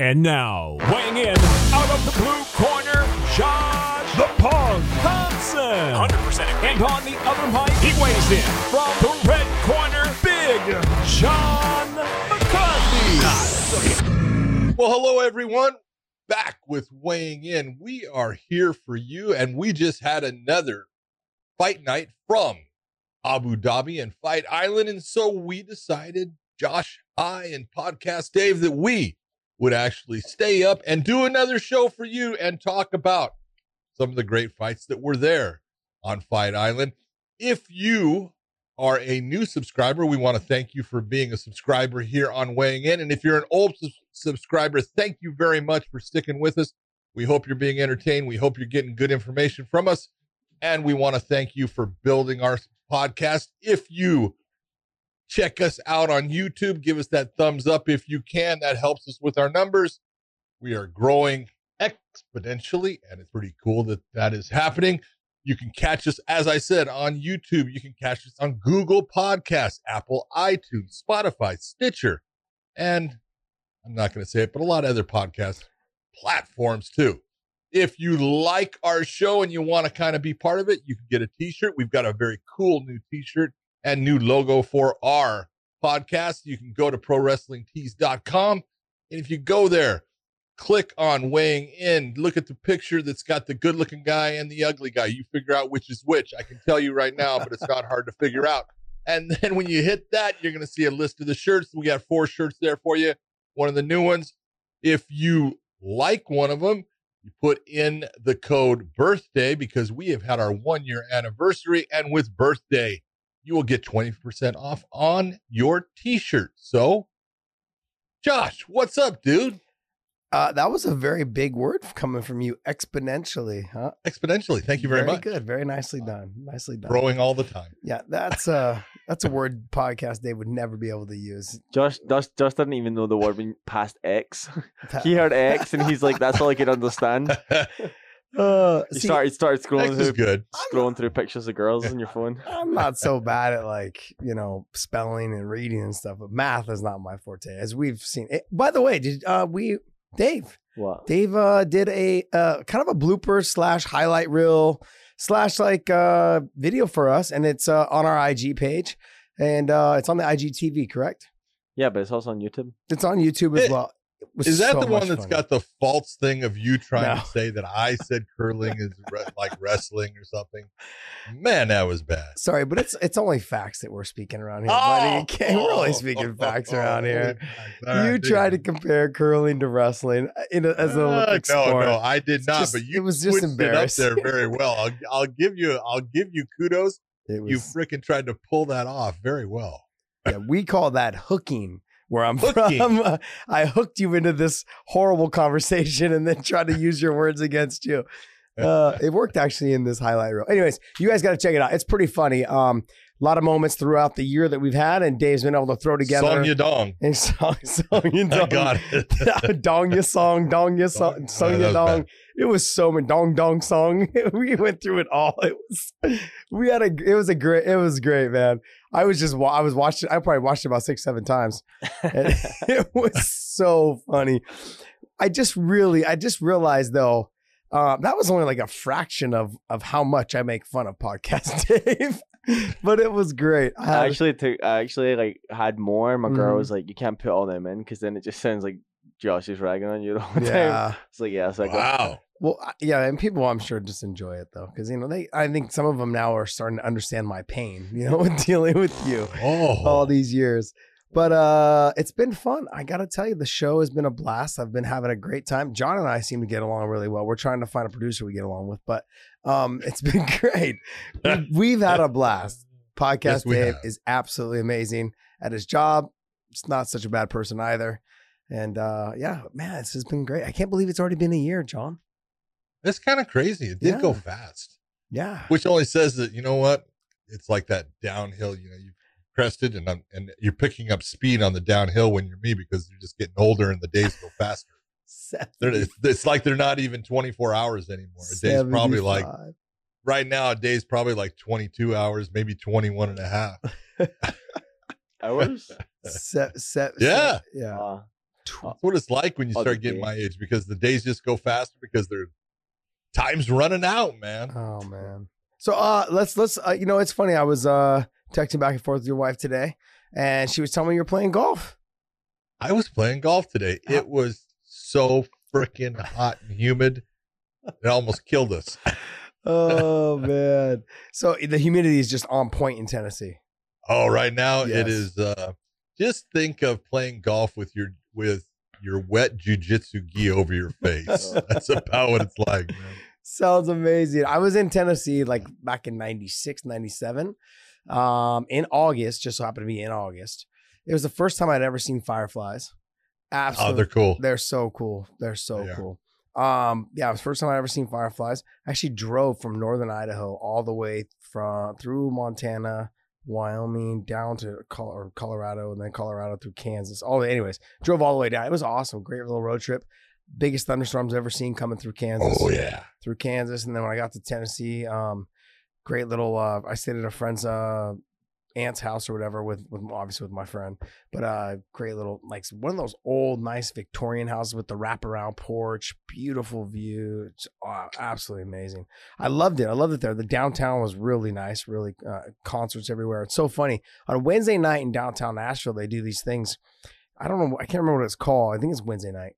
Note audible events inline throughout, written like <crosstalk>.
And now, weighing in out of the blue corner, Josh the Punk Thompson. 100% And on the other mic, he weighs in from the red corner, Big John McCarthy. Well, hello everyone. Back with weighing in. We are here for you, and we just had another fight night from Abu Dhabi and Fight Island. And so we decided, Josh, I, and Podcast Dave, that we would actually stay up and do another show for you and talk about some of the great fights that were there on Fight Island. If you are a new subscriber, we want to thank you for being a subscriber here on Weighing In. And if you're an old su- subscriber, thank you very much for sticking with us. We hope you're being entertained. We hope you're getting good information from us. And we want to thank you for building our podcast. If you check us out on YouTube, give us that thumbs up if you can. That helps us with our numbers. We are growing exponentially, and it's pretty cool that that is happening. You can catch us, as I said, on YouTube. You can catch us on Google Podcasts, Apple, iTunes, Spotify, Stitcher, and I'm not going to say it, but a lot of other podcast platforms too. If you like our show and you want to kind of be part of it, you can get a t shirt. We've got a very cool new t shirt and new logo for our podcast. You can go to prowrestlingtees.com. And if you go there, click on weighing in, look at the picture that's got the good looking guy and the ugly guy. You figure out which is which. I can tell you right now, but it's not hard to figure out. And then when you hit that, you're going to see a list of the shirts. We got four shirts there for you. One of the new ones. If you like one of them, you put in the code birthday because we have had our one year anniversary. And with birthday, you will get 20% off on your t shirt. So, Josh, what's up, dude? Uh, that was a very big word coming from you, exponentially, huh? Exponentially. Thank you very, much. good, very nicely done, nicely done. Growing all the time. Yeah, that's uh that's a word podcast Dave would never be able to use. Josh, Josh, Josh didn't even know the word when past X. he heard X and he's like, "That's all I could understand." <laughs> Uh, You see, start, you start scrolling through, good. scrolling through pictures of girls on your phone. <laughs> I'm not so bad at like you know spelling and reading and stuff, but math is not my forte, as we've seen. Eh, by the way, did uh we Dave What? Dave uh did a uh kind of a blooper slash highlight reel slash like uh video for us, and it's uh on our IG page, and uh it's on the IGTV, correct? Yeah, but it's also on YouTube. It's on YouTube as well. Was Is that so the one that's fun. got the false thing of you trying No. to say that I said curling is re- like wrestling or something? Man, that was bad. Sorry, but it's it's only facts that we're speaking around here, Oh, buddy. Okay, we're only speaking <laughs> facts around here. Right, you tried to compare curling to wrestling uh, in a, as an Uh, Olympic no, sport. no, I did not. just- but you it was just switched it up there very well. I'll, I'll give you, I'll give you kudos. It You was, freaking tried to pull that off very well. yeah, we call that hooking. Where I'm Hooking. from, I hooked you into this horrible conversation and then tried to use your words against you. Uh, it worked actually in this highlight reel. Anyways, you guys got to check it out. It's pretty funny. Um, a lot of moments throughout the year that we've had, and Dave's been able to throw together. Song you dong. <laughs> and song, song, <laughs> I dong. got it. <laughs> dong ya song, dong ya song, song ya dong. bad. It was so many dong dong song. we went through it all. It was we had a it was a great it was great, man. I was just I was watching I probably watched it about six, seven times. <laughs> <laughs> It was so funny. I just really I just realized though, uh, that was only like a fraction of of how much I make fun of podcast <laughs> Dave. but it was great. I I actually took, I actually like had more. My girl Mhm. was like, "You can't put all them in because then it just sounds like Josh is ragging on you the whole time." yeah. It's like, yeah, so I Wow. Well, yeah, and people I'm sure just enjoy it though, because you know they. I think some of them now are starting to understand my pain, you know, <laughs> with dealing with you Oh, all these years. But uh it's been fun. I gotta tell you, the show has been a blast. I've been having a great time. John and I seem to get along really well. We're trying to find a producer we get along with, but um it's <laughs> been great. We've, <laughs> we've had a blast. Podcast Yes, Dave have. is absolutely amazing at his job. It's not such a bad person either. And uh yeah, man, this has been great. I can't believe it's already been a year, John. It's kind of crazy. It did go fast, Yeah. which only says that you know what? It's like that downhill. You know, you crested, and I'm, and you're picking up speed on the downhill when you're me because you're just getting older and the days go <laughs> faster. It's, it's like they're not even 24 hours anymore. A day's probably like right now. A day's probably like 22 hours, maybe 21 and a half. <laughs> hours. Se- se- Yeah. se- yeah. Uh, That's what it's like when you start getting day. my age because the days just go faster because their time's running out, man. Oh man. So uh let's let's uh, you know it's funny I was uh texting back and forth with your wife today and she was telling me you're playing golf. I was playing golf today. It was so freaking hot and humid. It almost killed us. <laughs> Oh man. So the humidity is just on point in Tennessee. Oh, right now it Yes. is uh just think of playing golf with your with your wet jujitsu gi over your face. <laughs> That's about what it's like, man. Sounds amazing. I was in Tennessee like back in 96, 97. Um in August, just so happened to be in August. It was the first time I'd ever seen fireflies. Oh, Absolutely. they're cool. They're so cool. They're so Yeah. cool. Um, yeah, it was the first time I ever seen fireflies. I actually drove from northern Idaho all the way from through Montana, Wyoming, down to Col- or Colorado, and then Colorado through Kansas. All the, anyways, drove all the way down. It was awesome. Great little road trip. Biggest thunderstorms I've ever seen coming through Kansas Oh yeah. through Kansas, and then when I got to Tennessee, um, great little. Uh, I stayed at a friend's uh, aunt's house or whatever with, with obviously with my friend, but uh, great little like one of those old nice Victorian houses with the wraparound porch, beautiful view, it's uh, absolutely amazing. I loved it. I loved it there. The downtown was really nice, really uh, concerts everywhere. It's so funny on Wednesday night in downtown Nashville. They do these things. I don't know. I can't remember what it's called. I think it's Wednesday night.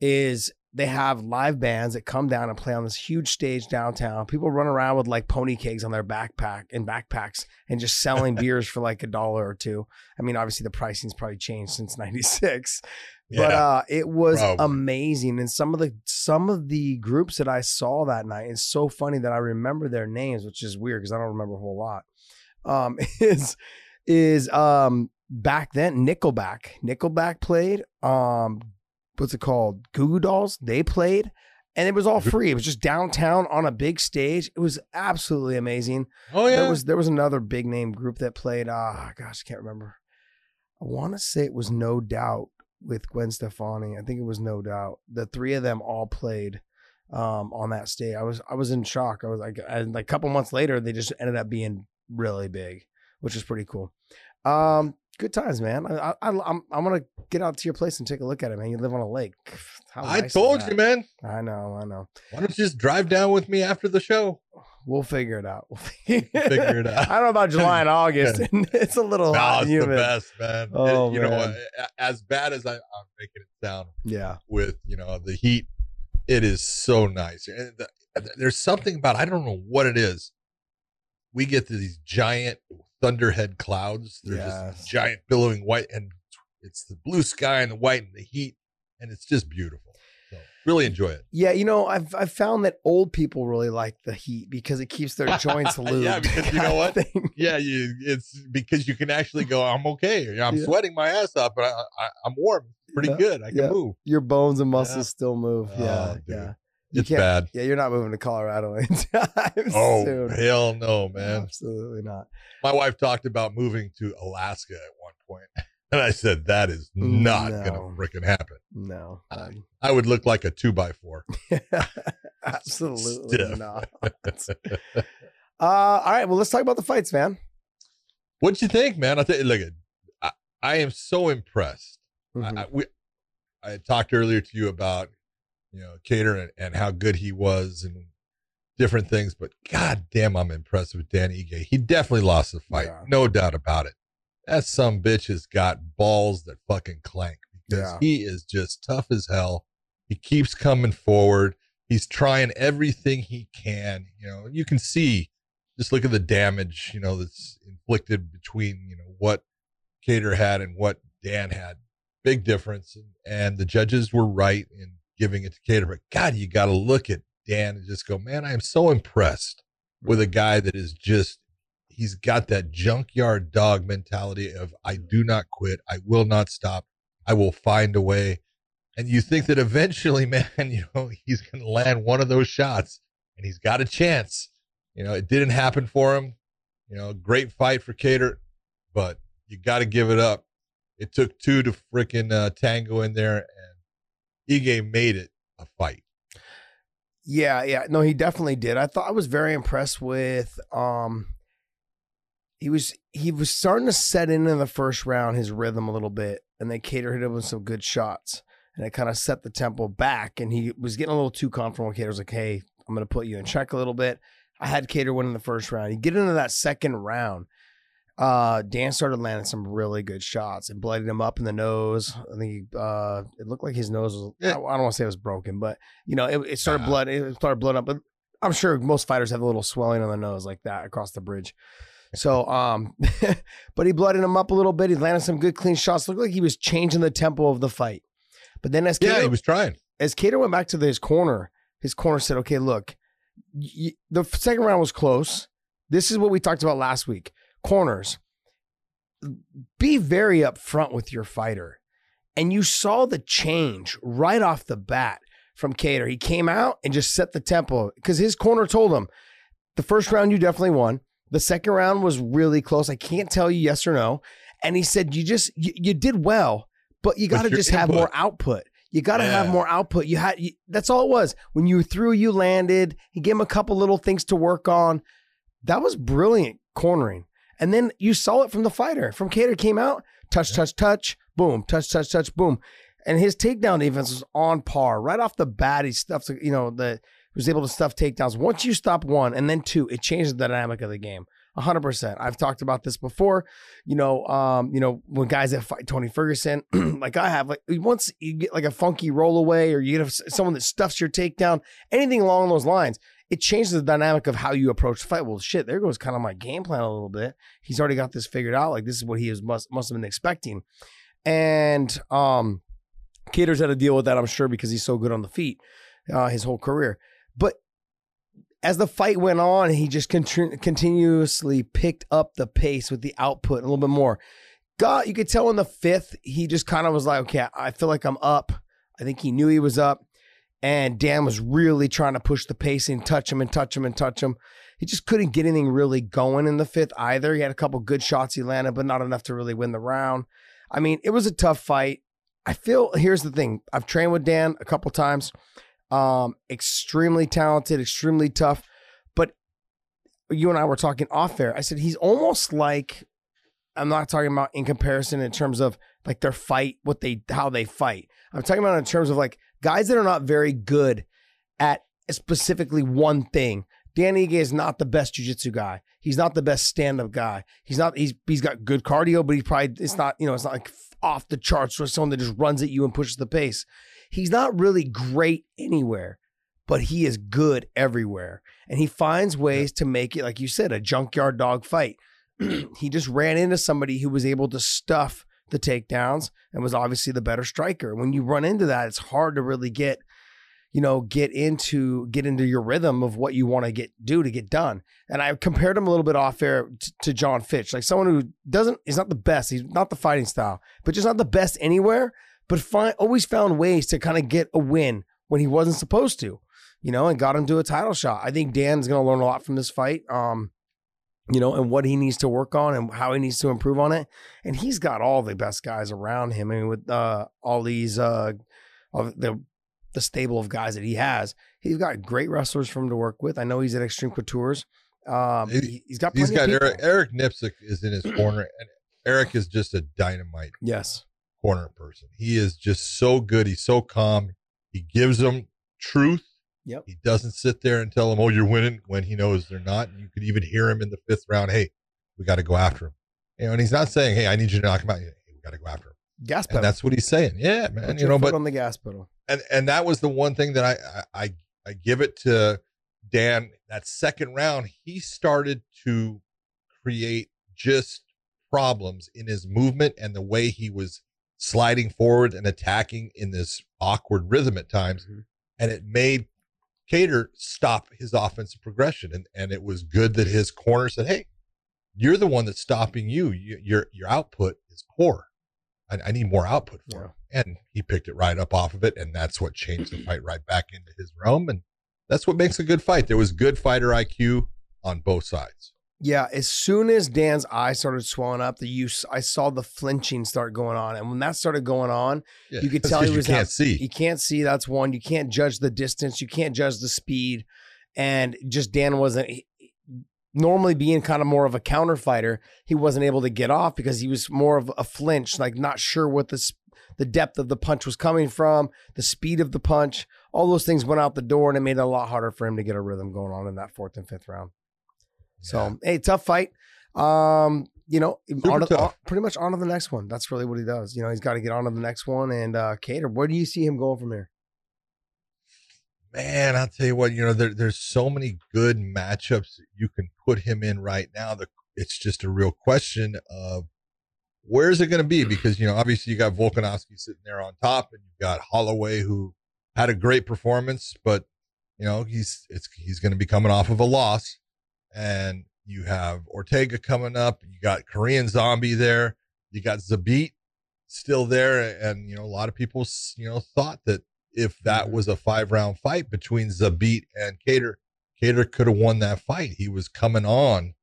Is they have live bands that come down and play on this huge stage downtown. People run around with like pony kegs on their backpack and backpacks and just selling <laughs> beers for like a dollar or two. I mean, obviously the pricing's probably changed since '96, Yeah. but uh, it was probably. amazing. And some of the some of the groups that I saw that night, it's so funny that I remember their names, which is weird because I don't remember a whole lot. Um, <laughs> is is um back then Nickelback. Nickelback played. Um, what's it called? Goo Goo Dolls. They played. And it was all free. It was just downtown on a big stage. It was absolutely amazing. oh yeah. There was there was another big name group that played. Ah, gosh, I can't remember. I want to say it was No Doubt with Gwen Stefani. I think it was No Doubt. The three of them all played um, on that stage. I was I was in shock. I was like, and like a couple months later, they just ended up being really big, which is pretty cool. Um, good times, man. I, I, I'm I'm gonna get out to your place and take a look at it, man. You live on a lake. <sighs> How I nice told you, man. I know, I know. Why don't you just drive down with me after the show? We'll figure it out. <laughs> We'll figure, Figure it out. I don't know about July and <laughs> August. <laughs> it's a little No, hot it's the best, man. Oh, It- you know, man. uh, as bad as I, I'm making it sound Yeah. with you know the heat, it is so nice. And the, there's something about I don't know what it is. We get to these giant thunderhead clouds. They're Yes. just giant billowing white, and it's the blue sky and the white and the heat, and it's just beautiful. So really enjoy it. Yeah, you know, I've I've found that old people really like the heat because it keeps their joints lubed. <laughs> Yeah, because <laughs> you know what? thing. Yeah, you it's because you can actually go. I'm okay. I'm Yeah. sweating my ass off, but I, I, I'm warm. Pretty Yeah, good. I can yeah. move. Your bones and muscles still move. Oh, yeah, dude. yeah. It's bad. Yeah, you're not moving to Colorado <laughs> anytime Oh soon. hell no, man. Absolutely not. My wife talked about moving to Alaska at one point, <laughs> and I said that is not No. gonna freaking happen. No. Uh, I would look like a two by four. <laughs> Absolutely not. Uh, all right. Well, let's talk about the fights, man. What'd you think, man? I think look I, I am so impressed. Mhm. I, I, we, I talked earlier to you about you know Kattar and, and how good he was and different things, but god damn, I'm impressed with Dan Ige. He definitely lost the fight, Yeah. no doubt about it. That some bitch has got balls that fucking clank because Yeah. he is just tough as hell. He keeps coming forward. He's trying everything he can. You know, you can see. Just look at the damage, you know, that's inflicted between you know what Kattar had and what Dan had big difference. And, and the judges were right in giving it to Kattar. But God, you got to look at Dan and just go, man, I am so impressed with a guy that is just, he's got that junkyard dog mentality of, I do not quit. I will not stop. I will find a way. And you think that eventually, <laughs> man, you know, he's going to land one of those shots and he's got a chance. You know, it didn't happen for him. You know, great fight for Kattar, but you got to give it up. It took two to freaking uh, tango in there, and Ige made it a fight. Yeah, yeah. No, he definitely did. I thought I was very impressed with um he was he was starting to set in in the first round his rhythm a little bit, and then Kattar hit him with some good shots, and it kind of set the tempo back. And he was getting a little too comfortable. Kattar was like, "Hey, I'm going to put you in check a little bit." I had Kattar win in the first round. You get into that second round. Uh, Dan started landing some really good shots. It blooded him up in the nose. I think he, uh, it looked like his nose was. I, I don't want to say it was broken, but you know, it, it started Uh-huh. blood. It started blood up. But I'm sure most fighters have a little swelling on the nose like that across the bridge. So, <laughs> um, <laughs> but he blooded him up a little bit. He landed some good clean shots. Looked like he was changing the tempo of the fight. But then as Yeah, he was trying. as Kattar went back to his corner, his corner said, "Okay, look, y- the second round was close. This is what we talked about last week. Corners, be very upfront with your fighter." And you saw the change right off the bat from Kattar. He came out and just set the tempo because his corner told him, "The first round you definitely won. The second round was really close. I can't tell you yes or no." And he said, "You just you, you did well, but you got to just have more output. You got to have more output. You had you, that's all it was. When you threw, you landed. He gave him a couple little things to work on. That was brilliant cornering. And then you saw it from the fighter. From Kattar came out, touch, touch, touch, boom, touch, touch, touch, boom. And his takedown defense was on par right off the bat. He stuffed, you know, the was able to stuff takedowns. Once you stop one and then two, it changes the dynamic of the game. hundred percent. I've talked about this before. You know, um, you know, when guys that fight Tony Ferguson, <clears throat> like I have, like once you get like a funky roll away or you get someone that stuffs your takedown, anything along those lines, it changes the dynamic of how you approach the fight. Well, shit, there goes kind of my game plan a little bit. He's already got this figured out. Like this is what he is must must have been expecting. And um Kattar's had to deal with that, I'm sure, because he's so good on the feet uh, his whole career. But as the fight went on, he just continuously picked up the pace with the output a little bit more. God, you could tell in the fifth, he just kind of was like, okay, I feel like I'm up. I think he knew he was up. And Dan was really trying to push the pace and touch him and touch him and touch him. He just couldn't get anything really going in the fifth either. He had a couple good shots he landed, but not enough to really win the round. I mean, it was a tough fight. I feel here's the thing. I've trained with Dan a couple times. Um, extremely talented, extremely tough. But you and I were talking off air. I said he's almost like I'm not talking about in comparison in terms of like their fight, what they how they fight. I'm talking about in terms of like guys that are not very good at specifically one thing. Dan Ige is not the best jujitsu guy. He's not the best stand-up guy. He's not. He's he's got good cardio, but he probably it's not. You know, it's not like off the charts or someone that just runs at you and pushes the pace. He's not really great anywhere, but he is good everywhere, and he finds ways to make it, like you said, a junkyard dog fight. <clears throat> he just ran into somebody who was able to stuff the takedowns and was obviously the better striker. When you run into that, it's hard to really get, you know, get into get into your rhythm of what you want to get do to get done. And I compared him a little bit off air t- to Jon Fitch, like someone who doesn't is not the best. He's not the fighting style, but just not the best anywhere. But find always found ways to kind of get a win when he wasn't supposed to, you know, and got him to a title shot. I think Dan's going to learn a lot from this fight. Um, you know, and what he needs to work on and how he needs to improve on it. And he's got all the best guys around him. I mean, with uh, all these uh, of the the stable of guys that he has, he's got great wrestlers for him to work with. I know he's at Xtreme Couture's. Um, He- has got He's got Eric. Eric Nicksick is in his <clears throat> corner, and Eric is just a dynamite Yes. corner person. He is just so good. He's so calm. He gives them truth. Yep. He doesn't sit there and tell them, "Oh, you're winning," when he knows they're not. You could even hear him in the fifth round. Hey, we got to go after him. You know, and he's not saying, "Hey, I need you to knock him out." Hey, we got to go after him. Gas pedal. And that's what he's saying. Yeah, man. Put you know, but on the gas pedal. and and that was the one thing that I I I, give it to Dan. That second round, he started to create just problems in his movement and the way he was sliding forward and attacking in this awkward rhythm at times, Mhm. and it made Kattar stop his offensive progression. And and it was good that his corner said, "Hey, you're the one that's stopping you. you your your output is poor. I, I need more output for Yeah. him." And he picked it right up off of it, and that's what changed the fight right back into his realm. And that's what makes a good fight. There was good fighter IQ on both sides. Yeah, as soon as Dan's eye started swelling up, the use I saw the flinching start going on, and when that started going on, Yeah, You could <laughs> tell he you was can't out- see. you can't see. That's one. You can't judge the distance. You can't judge the speed, and just Dan wasn't. he- normally being kind of more of a counter fighter, he wasn't able to get off because he was more of a flinch, like not sure what the the depth of the punch was coming from, the speed of the punch, all those things went out the door, and it made it a lot harder for him to get a rhythm going on in that fourth and fifth round. So, hey, tough fight. Um, you know, on on, pretty much on to the next one. That's really what he does. You know, he's got to get on to the next one. And uh Kattar, where do you see him going from here? Man, I'll tell you what, you know, there, there's so many good matchups that you can put him in right now. The, it's just a real question of where is it going to be? Because, you know, obviously you got Volkanovski sitting there on top and you've got Holloway who had a great performance, but, you know, he's, it's, he's going to be coming off of a loss. And you have Ortega coming up. You got Korean Zombie there. You got Zabit still there. And, you know, a lot of people, you know, thought that if that was a five round fight between Zabit and Kattar. Kattar could have won that fight. He was coming on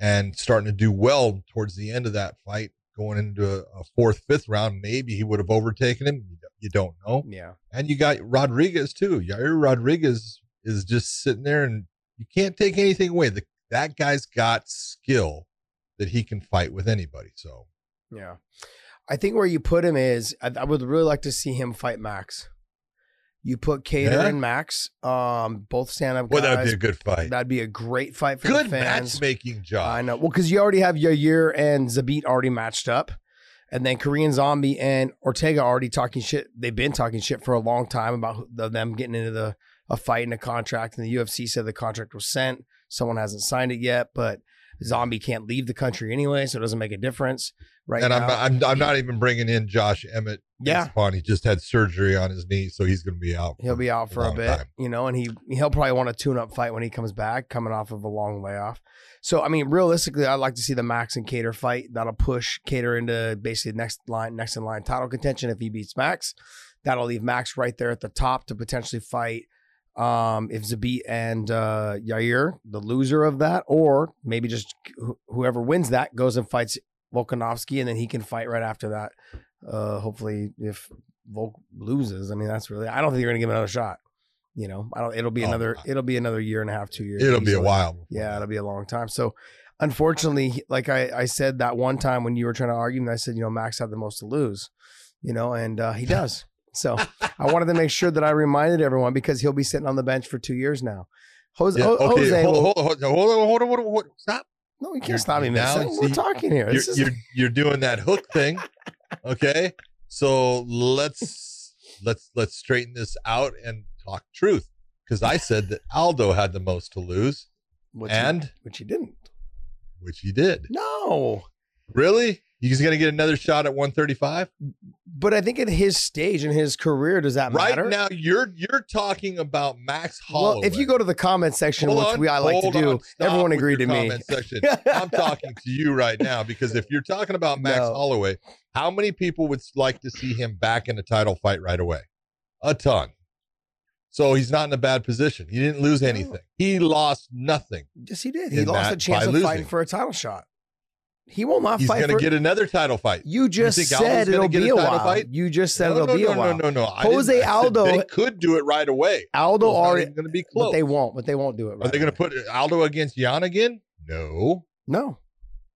and starting to do well towards the end of that fight, going into a, a fourth, fifth round. Maybe he would have overtaken him. You don't know. Yeah. And you got Rodriguez too. Yair Rodriguez is just sitting there, and you can't take anything away. The, that guy's got skill that he can fight with anybody. So, yeah. I think where you put him is I, I would really like to see him fight Max. You put Kattar yeah. and Max, um, both stand up. Well, that'd be a good fight. That'd be a great fight for good the fans. matchmaking job. I know. Well, because you already have Yair and Zabit already matched up, and then Korean Zombie and Ortega already talking shit. They've been talking shit for a long time about them getting into the a fight and a contract, and the UFC said the contract was sent. Someone hasn't signed it yet, but Zombie can't leave the country anyway, so it doesn't make a difference right and now. I'm not, I'm, I'm not even bringing in Josh Emmett. Yeah, He just had surgery on his knee, so he's going to be out. He'll be out for a, a bit, time. you know, and he he'll probably want a tune-up fight when he comes back, coming off of a long layoff. So I mean, realistically, I'd like to see the Max and Kattar fight. That'll push Kattar into basically next line, next in line title contention if he beats Max. That'll leave Max right there at the top to potentially fight um, if Zabit and uh, Yair, the loser of that, or maybe just wh- whoever wins that goes and fights Volkanovski, and then he can fight right after that. Uh, hopefully, if Volk loses, I mean that's really I don't think you're gonna give him another shot. You know, I don't. It'll be oh, another. It'll be another year and a half, two years. It'll be a while. Yeah, it'll be a long time. So, unfortunately, like I, I said that one time when you were trying to argue, and I said, you know, Max had the most to lose. You know, and uh, he <laughs> does. So I wanted to make sure that I reminded everyone because he'll be sitting on the bench for two years now. Jose, yeah, okay, Jose hold, hold, hold, hold, on, hold on, hold on, hold on, stop. No, you can't you're, stop me, man. We're talking here. You're, is... you're, you're doing that hook thing, okay? So let's let's let's straighten this out and talk truth because I said that Aldo had the most to lose, which and he, which he didn't, which he did. No, really? He's going to get another shot at 135. But I think at his stage in his career, does that right matter? Right now, you're you're talking about Max Holloway. Well, if you go to the comment section, hold which on, we I like to do, everyone agreed to me. Section. I'm talking to you right now because if you're talking about <laughs> Max no. Holloway, how many people would like to see him back in a title fight right away? A ton. So he's not in a bad position. He didn't lose anything. He lost nothing. Yes, he did. He lost a chance of losing. fighting for a title shot. He will not He's fight. He's going to get another title fight. You just you said it'll be a, while. Fight? You just said no, it'll no, be no, a while. No, no, no, no. Jose Aldo. They could do it right away. Aldo already going to be close. But they won't. But they won't do it. Right Are they going to put Aldo against Yan again? No. No.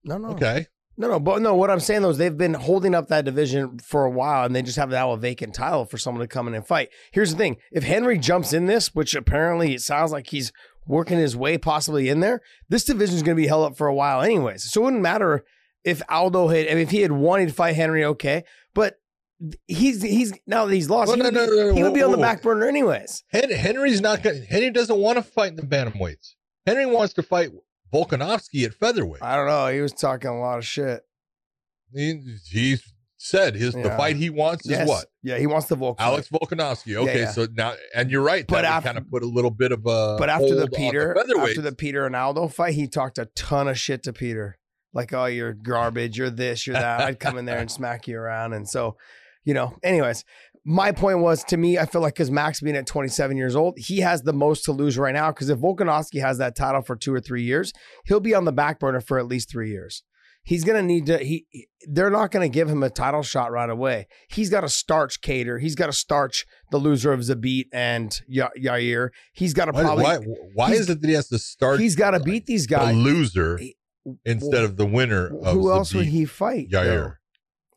No. No. Okay. No, no, but no. What I'm saying though is they've been holding up that division for a while, and they just have now a vacant title for someone to come in and fight. Here's the thing: if Henry jumps in this, which apparently it sounds like he's working his way possibly in there, this division is going to be held up for a while, anyways. So it wouldn't matter if Aldo had, I mean, if he had wanted to fight Henry, okay, but he's he's now that he's lost, well, he, would no, be, no, no, he would be on the back burner anyways. Henry's not going. Henry doesn't want to fight in the bantamweights. Henry wants to fight Volkanovski at featherweight. I don't know. He was talking a lot of shit. He, he said his yeah. the fight he wants yes. is what? Yeah, he wants the Volk. Alex Volkanovski. Okay, yeah, yeah. so now and you're right. But after, kind of put a little bit of a. But after the Peter, the after the Peter and Aldo fight, he talked a ton of shit to Peter like, oh, you're garbage, you're this, you're that. I'd come in there and <laughs> smack you around. And so, you know, anyways, my point was to me, I feel like because Max being at 27 years old, he has the most to lose right now. Because if Volkanovski has that title for two or three years, he'll be on the back burner for at least three years. He's gonna need to. He he- they're not gonna give him a title shot right away. He's got to starch Kattar. He's got to starch the loser of Zabit and Ya- Yair. He's got to Why, probably. why, why is it that he has to start he's got to beat these guys. the loser He- instead of the winner of Who else would he fight? Yair?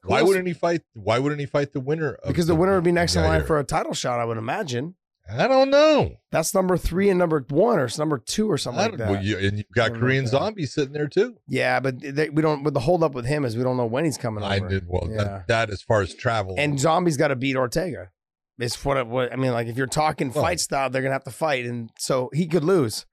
Why else- wouldn't he fight? Why wouldn't he fight the winner? Of Because the winner would be Zabit next in line for a title shot. I would imagine. I don't know. That's number three and number one, or number two, or something like that. well, you, and you've got Something Korean like that. Zombie sitting there too. yeah, but they, we don't. But the holdup with him is we don't know when he's coming I over. did well. Yeah. That, that as far as travel And Zombie's got to beat Ortega. It's what, it, what I mean. Like if you're talking Well- fight style, they're gonna have to fight, and so he could lose.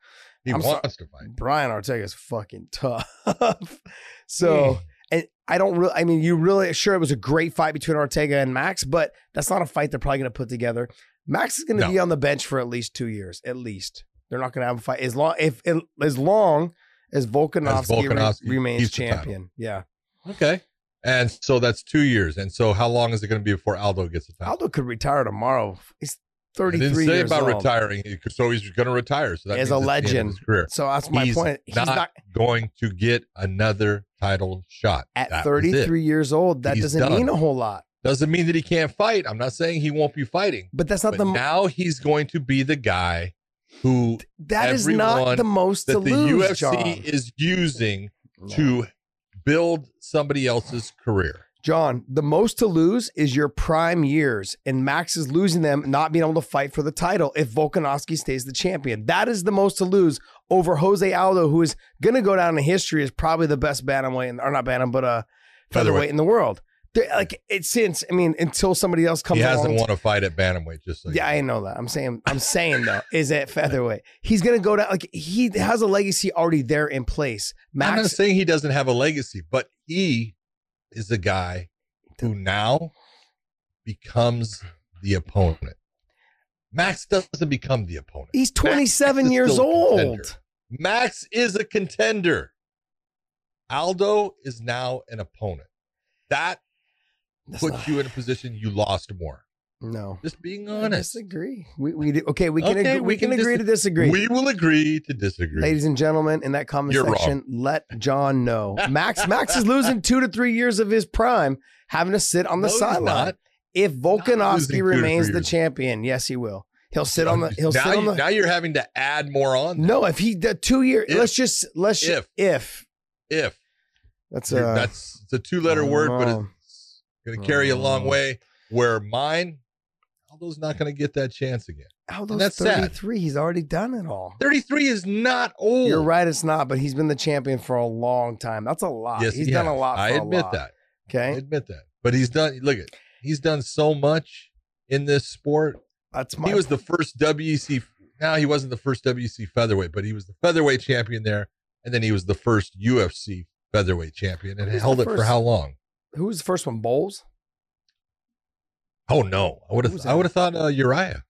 he I'm so- wants to fight. Brian Ortega's fucking tough. <laughs> so, and I don't really. I mean, you really sure it was a great fight between Ortega and Max, but that's not a fight they're probably gonna put together. Max is gonna No. be on the bench for at least two years, at least. They're not gonna have a fight as long if as long as Volkanovski, re- Volkanovski remains the champion. Yeah, Okay. And so that's two years. And so how long is it going to be before Aldo gets a title? Aldo could retire tomorrow. He's 33 I didn't say years about old. retiring. So he's going to retire. So that is a it's the end of legend. his career. So that's my He's point. He's not, not, going to get another title shot at That 33 years old. That He's doesn't done. mean a whole lot. Doesn't mean that he can't fight. I'm not saying he won't be fighting. But that's not But the now he's going to be the guy who that is not the most to that the lose, UFC John. is using No. to build somebody else's career. John, the most to lose is your prime years, and Max is losing them, not being able to fight for the title if Volkanovski stays the champion. That is the most to lose over Jose Aldo, who is going to go down in history as probably the best bantamweight, in- or not bantam, but uh, featherweight, Featherweight. in the world. They're, like it since, I mean, until somebody else comes He hasn't won a fight at bantamweight. Just so you Yeah, I know that. I'm saying, I'm saying though, is at featherweight. He's gonna go down. Like he has a legacy already there in place. I'm not saying he doesn't have a legacy, but he is the guy who now becomes the opponent. Max doesn't become the opponent. he's 27 years old. Max is a contender. Aldo is now an opponent. That That's puts not- you in a position you lost more. no. Just being honest. I disagree. We we do, okay. We can Okay, agree, we, we can, can agree to disagree. We will agree to disagree. Ladies and gentlemen, in that comment You're section, let John know. <laughs> Max Max is losing two to three years of his prime, having to sit on the No, sideline. If Volkanovski remains the champion, yes, he will. He'll sit on the. He'll now, sit on you- the. now you're having to add more on. there. no, if he the two year, If. let's just let's If. if If that's You're- uh that's it's a two letter word, but know. it's going to carry you a long Oh. way. Where mine, Aldo's not going to get that chance again. Aldo's that's sad. 33. He's already done it all. 33 is not old. You're right, it's not, but he's been the champion for a long time. That's a lot. Yes, he's he done has. a lot. For I a admit lot. that. I Okay, admit that. But he's done. Look at he's done so much in this sport. that's my. he was the first WEC. Now he wasn't the first WEC featherweight, but he was the featherweight champion there, and then he was the first UFC featherweight champion, and Who's held the it for how long? Who was the first one? Bowles. Oh no, I would have. I would have thought uh, Urijah.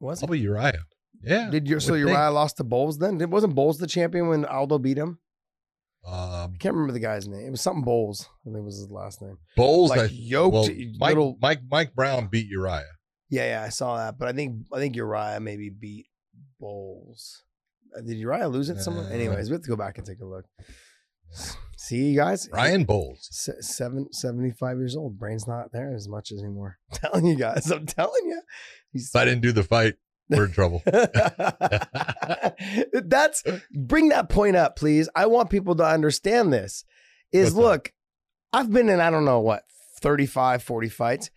Was it? Probably Urijah. Yeah. Did you? I So Urijah think. lost to Bowles then? Did, wasn't Bowles the champion when Aldo beat him? Um, I can't remember the guy's name. It was something Bowles. I think was his last name. Bowles, Like I, yoked well, Mike, little. Mike, Mike Brown beat Urijah. Yeah, yeah, I saw that. But I think I think Urijah maybe beat Bowles. Uh, Did Urijah lose it somewhere? Uh, Anyways, we have to go back and take a look. See, you guys, Ryan Bowles. Se- seven, 75 years old. Brain's not there as much anymore. <laughs> I'm telling you guys. I'm telling you. He's If I didn't do the fight, we're in trouble. <laughs> That's bring that point up, please. I want people to understand this. Is What's that? look, I've been in, I don't know what, 35, 40 fights.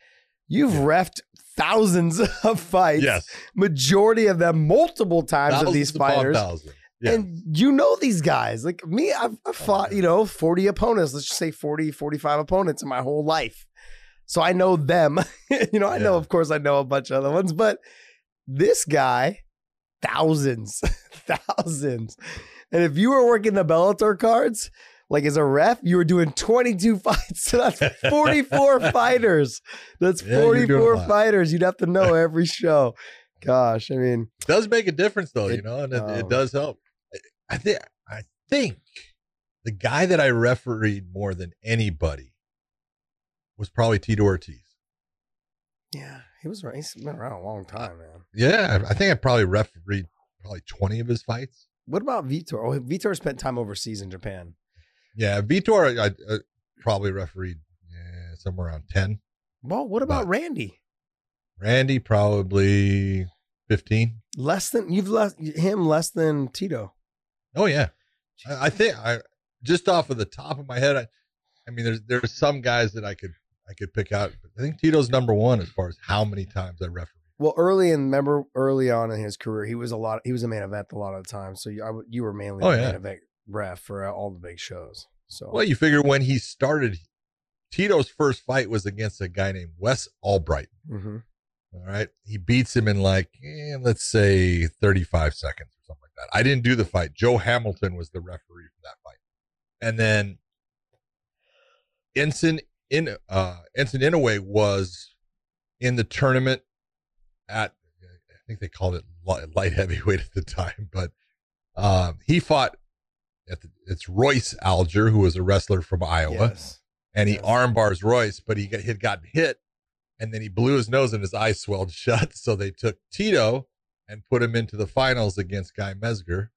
You've Yeah. refed thousands <laughs> of fights. yes. Majority of them multiple times of these Thousands fighters. Yes. And you know these guys. Like me, I've, I've fought, you know, 40 opponents. Let's just say 40, 45 opponents in my whole life. So I know them. <laughs> you know, I know, of course, I know a bunch of other ones, but this guy, thousands, <laughs> thousands. And if you were working the Bellator cards, like as a ref, you were doing 22 <laughs> fights. So that's 44 fighters. That's Yeah, you're doing a 44 fighters. You'd have to know every show. Gosh, I mean, It does make a difference though, It- you know, and it, um, it does help. I think I think the guy that I refereed more than anybody was probably Tito Ortiz. yeah, he was. He's been around a long time, man. Yeah, I think I probably refereed probably 20 of his fights. What about Vitor? Oh, Vitor spent time overseas in Japan. Yeah, Vitor, I, I uh, probably refereed yeah, somewhere around ten. Well, what about But- Randy? Randy probably fifteen. Less than you've left him less than Tito. Oh yeah, I, I think I just off of the top of my head. I, I mean, there's there's some guys that I could I could pick out. I think Tito's number one as far as how many times I refereed. Well, early in remember early on in his career, he was a lot. He was a main event a lot of the time. So you, I, you were mainly Oh, the yeah. main event ref for all the big shows. So Well, you figure when he started, Tito's first fight was against a guy named Wes Albritton. Mhm. All right. He beats him in like, eh, let's say 35 seconds or something that. I didn't do the fight. Joe Hamilton was the referee for that fight. And then Enson in uh Enson Inoue was in the tournament at I think they called it light heavyweight at the time, but um he fought at the, it's Royce Alger, who was a wrestler from Iowa yes. and he Yes. arm bars Royce, but he got, had gotten hit, and then he blew his nose and his eyes <laughs> swelled shut. So they took Tito and put him into the finals against Guy Mezger.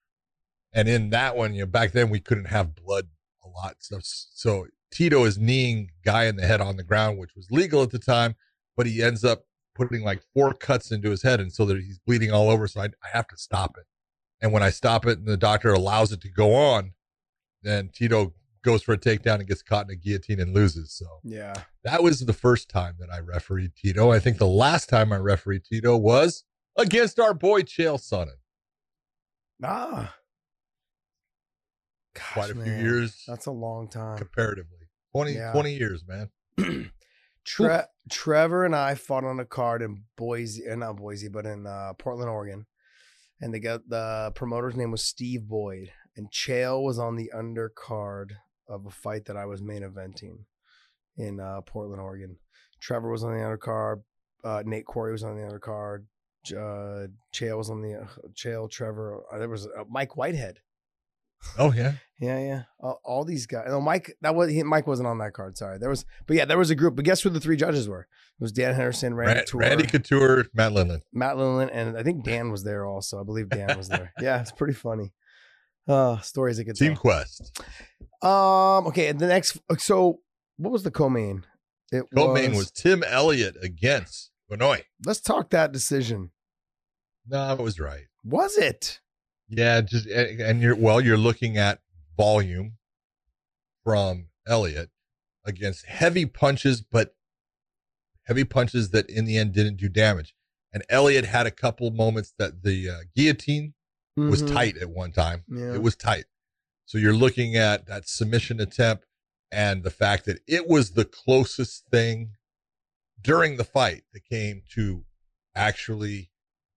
And in that one, you know, back then we couldn't have blood a lot. So, so Tito is kneeing Guy in the head on the ground, which was legal at the time, but he ends up putting like four cuts into his head, and so that he's bleeding all over. So I, I have to stop it. And when I stop it, and the doctor allows it to go on, then Tito goes for a takedown and gets caught in a guillotine and loses. So Yeah. that was the first time that I refereed Tito. I think the last time I refereed Tito was against our boy Chael Sonnen. Ah. Gosh, Quite a few years That's a long time. comparatively. 20, Yeah. 20 years, man. <clears throat> Tre- Trevor and I fought on a card in Boise, uh, not Boise, but in uh, Portland, Oregon. And the guy- the promoter's name was Steve Boyd, and Chael was on the undercard of a fight that I was main eventing in uh, Portland, Oregon. Trevor was on the undercard. Uh, Nate Quarry was on the undercard. Uh, Chael was on the uh, Chael. Trevor. Uh, there was uh, Mike Whitehead. Oh, yeah. <laughs> Yeah, yeah. All, all these guys. No, Mike. That was he, Mike wasn't on that card. Sorry, there was. But yeah, there was a group. But guess who the three judges were? It was Dan Henderson, Randy, Randy, Tour, Randy Couture, Matt Lindland. Matt Lindland, and I think Dan was there also. I believe Dan was there. <laughs> yeah, it's pretty funny. Uh, stories I could Team Quest. Um. Okay. The next. So, what was the co-main? It Co-main was Tim Elliott against Let's talk that decision. No, it was right. Was it? Yeah, just and you're well, you're looking at volume from Elliott against heavy punches, but heavy punches that in the end didn't do damage. And Elliott had a couple moments that the uh, guillotine was Mhm. tight at one time. Yeah. It was tight. So you're looking at that submission attempt and the fact that it was the closest thing during the fight that came to actually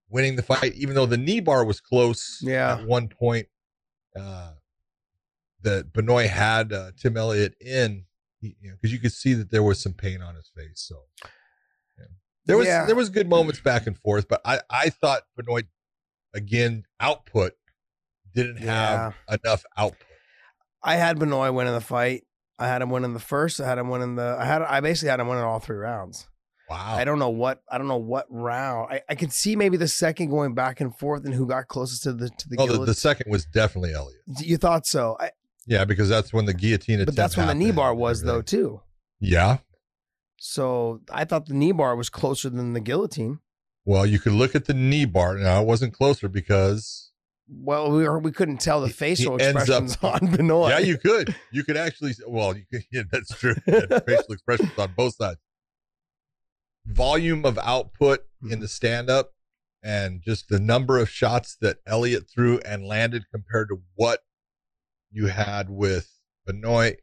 winning the fight, even though the knee bar was close Yeah. at one point. Uh, that Benoit had uh, Tim Elliott in, because you, know, you could see that there was some pain on his face. So yeah. there was Yeah. there was good moments back and forth, but I I thought Benoit again output didn't have enough output. I had Benoit winning the fight. I had him winning the first. I had him winning the. I had. I basically had him winning all three rounds. Wow. I don't know what. I don't know what round. I, I could see maybe the second going back and forth and who got closest to the to the. oh, the, the second was definitely Elliott. you thought so, I, Yeah, because that's when the guillotine. but that's when the knee bar was though too. Yeah. So I thought the knee bar was closer than the guillotine. Well, you could look at the knee bar. Now it wasn't closer because Well, we were, we couldn't tell the He- he facial ends up- expressions <laughs> on Benoit. yeah, you could. You could actually. Well, you <laughs> could, yeah, that's true. <laughs> Facial expressions on both sides. Mm-hmm. Volume of output in mm-hmm. the stand up and just the number of shots that Elliott threw and landed compared to what you had with Benoit.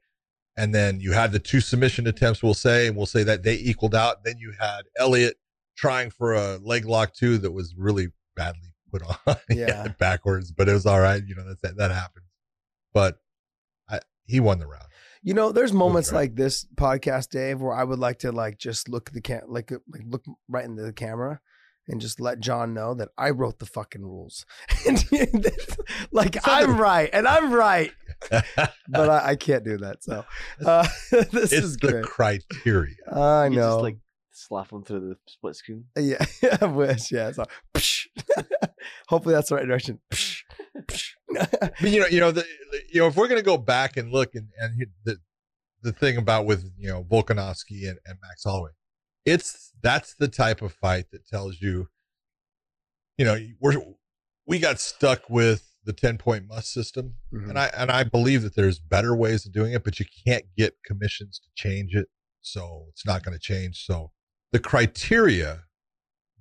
And then you had the two submission attempts, we'll say, and we'll say that they equaled out. Then you had Elliott trying for a leg lock too that was really badly put on. <laughs> Yeah. backwards, but it was all right. You know, that, that happens. But I, he won the round. You know, there's moments right. like this podcast, Dave, where I would like to like just look the cam, like, like look right into the camera, and just let John know that I wrote the fucking rules. <laughs> And <laughs> like So I'm the- right, and I'm right, <laughs> but I, I can't do that. So uh, this it's is the great. criteria. I You know. just like slap him through the split screen. yeah, I wish. Yeah. So hopefully that's the right direction. <laughs> But you know, you know, the, you know, if we're going to go back and look and, and the, the thing about with, you know, Volkanovski and, and Max Holloway, it's, that's the type of fight that tells you, you know, we're, we got stuck with the 10 point must system. Mhm. And I, and I believe that there's better ways of doing it, but you can't get commissions to change it. So it's not going to change. So the criteria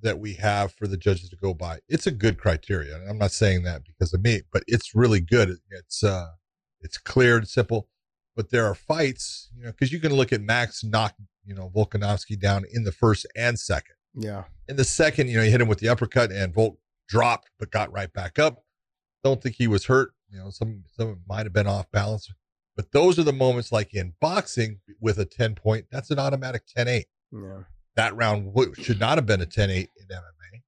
that we have for the judges to go by, it's a good criteria. I'm not saying that because of me, but it's really good. It's, uh, it's clear and simple, but there are fights, you know, cause you can look at Max knock, you know, Volkanovski down in the first and second. Yeah. In the second, you know, he hit him with the uppercut and Volk dropped, but got right back up. Don't think he was hurt. You know, some some might have been off balance. But those are the moments like in boxing with a 10 point, that's an automatic 10 8. Yeah. That round should not have been a 10 8 in MMA.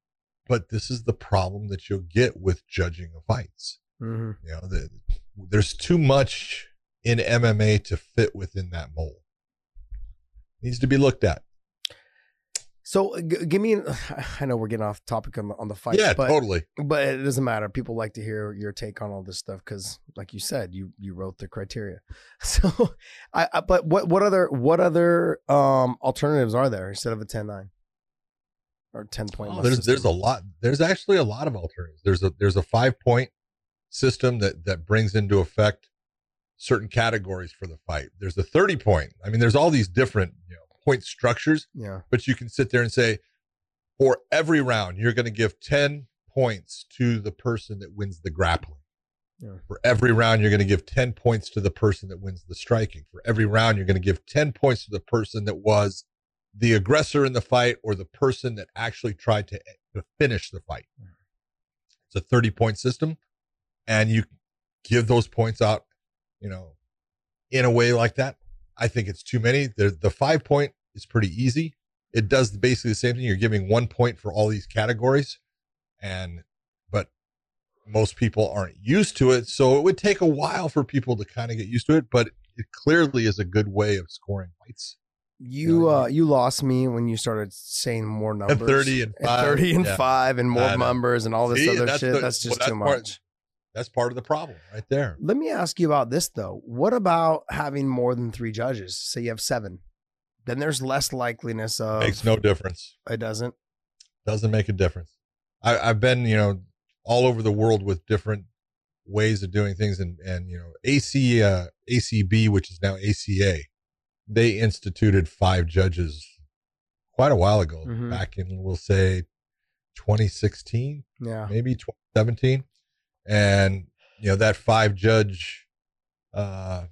But this is the problem that you'll get with judging of fights. hmm You know, the, there's too much in MMA to fit within that mold. Needs to be looked at. So g- give me. An, <sighs> I know we're getting off topic on the, on the fight. yeah, but totally. but it doesn't matter. People like to hear your take on all this stuff because, like you said, you you wrote the criteria. <laughs> So, I, I but what what other what other um alternatives are there instead of a 10-9? or ten point? Oh, there's system? there's a lot. There's actually a lot of alternatives. There's a there's a five point system that that brings into effect certain categories for the fight. There's a thirty point. I mean, there's all these different you know point structures, yeah. but you can sit there and say, for every round, you're going to give ten points to the person that wins the grappling. Yeah. For every round, you're going to give 10 points to the person that wins the striking. For every round, you're going to give 10 points to the person that was the aggressor in the fight or the person that actually tried to, eh, to finish the fight. It's a 30 point system and you give those points out, you know, in a way like that. I think it's too many. The, the five point is pretty easy. It does basically the same thing. You're giving one point for all these categories and, but most people aren't used to it. So it would take a while for people to kind of get used to it, but it clearly is a good way of scoring fights. You uh you lost me when you started saying more numbers. 30 and At five, thirty and yeah. five and more numbers and all this See, other shit. the- that's just well, too that's part- much. That's part of the problem right there. Let me ask you about this though. What about having more than three judges? Say you have seven. Then there's less likeliness of Makes no difference. it doesn't. Doesn't make a difference. I, I've been, you know, all over the world with different ways of doing things, and and you know, AC uh, ACB, which is now ACA, they instituted five judges quite a while ago, Mhm. back in we'll say 2016, Yeah. maybe 2017, and you know that five judge uh,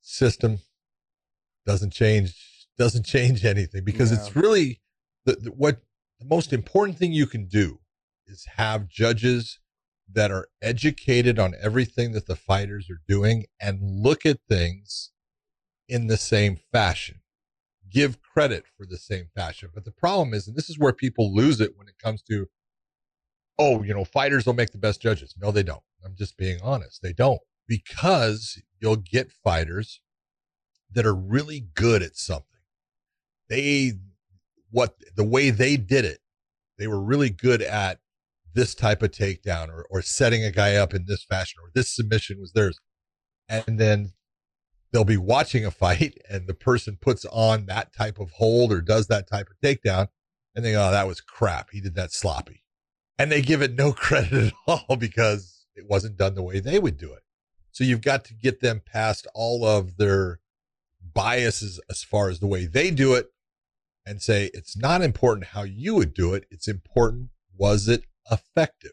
system doesn't change doesn't <laughs> change anything because it's really the, the what the most important thing you can do is have judges that are educated on everything that the fighters are doing and look at things in the same fashion. Give credit for the same fashion. But the problem is and this is where people lose it when it comes to oh you know fighters will make the best judges. No they don't. I'm just being honest. They don't. Because you'll get fighters that are really good at something. They what the way they did it they were really good at this type of takedown or, or setting a guy up in this fashion or this submission was theirs. And then they'll be watching a fight <laughs> and the person puts on that type of hold or does that type of takedown and they go oh that was crap. He did that sloppy and they give it no <laughs> credit at all because it wasn't done the way they would do it. So you've got to get them past all of their biases as far as the way they do it and say it's not important how you would do it. It's important was it effective?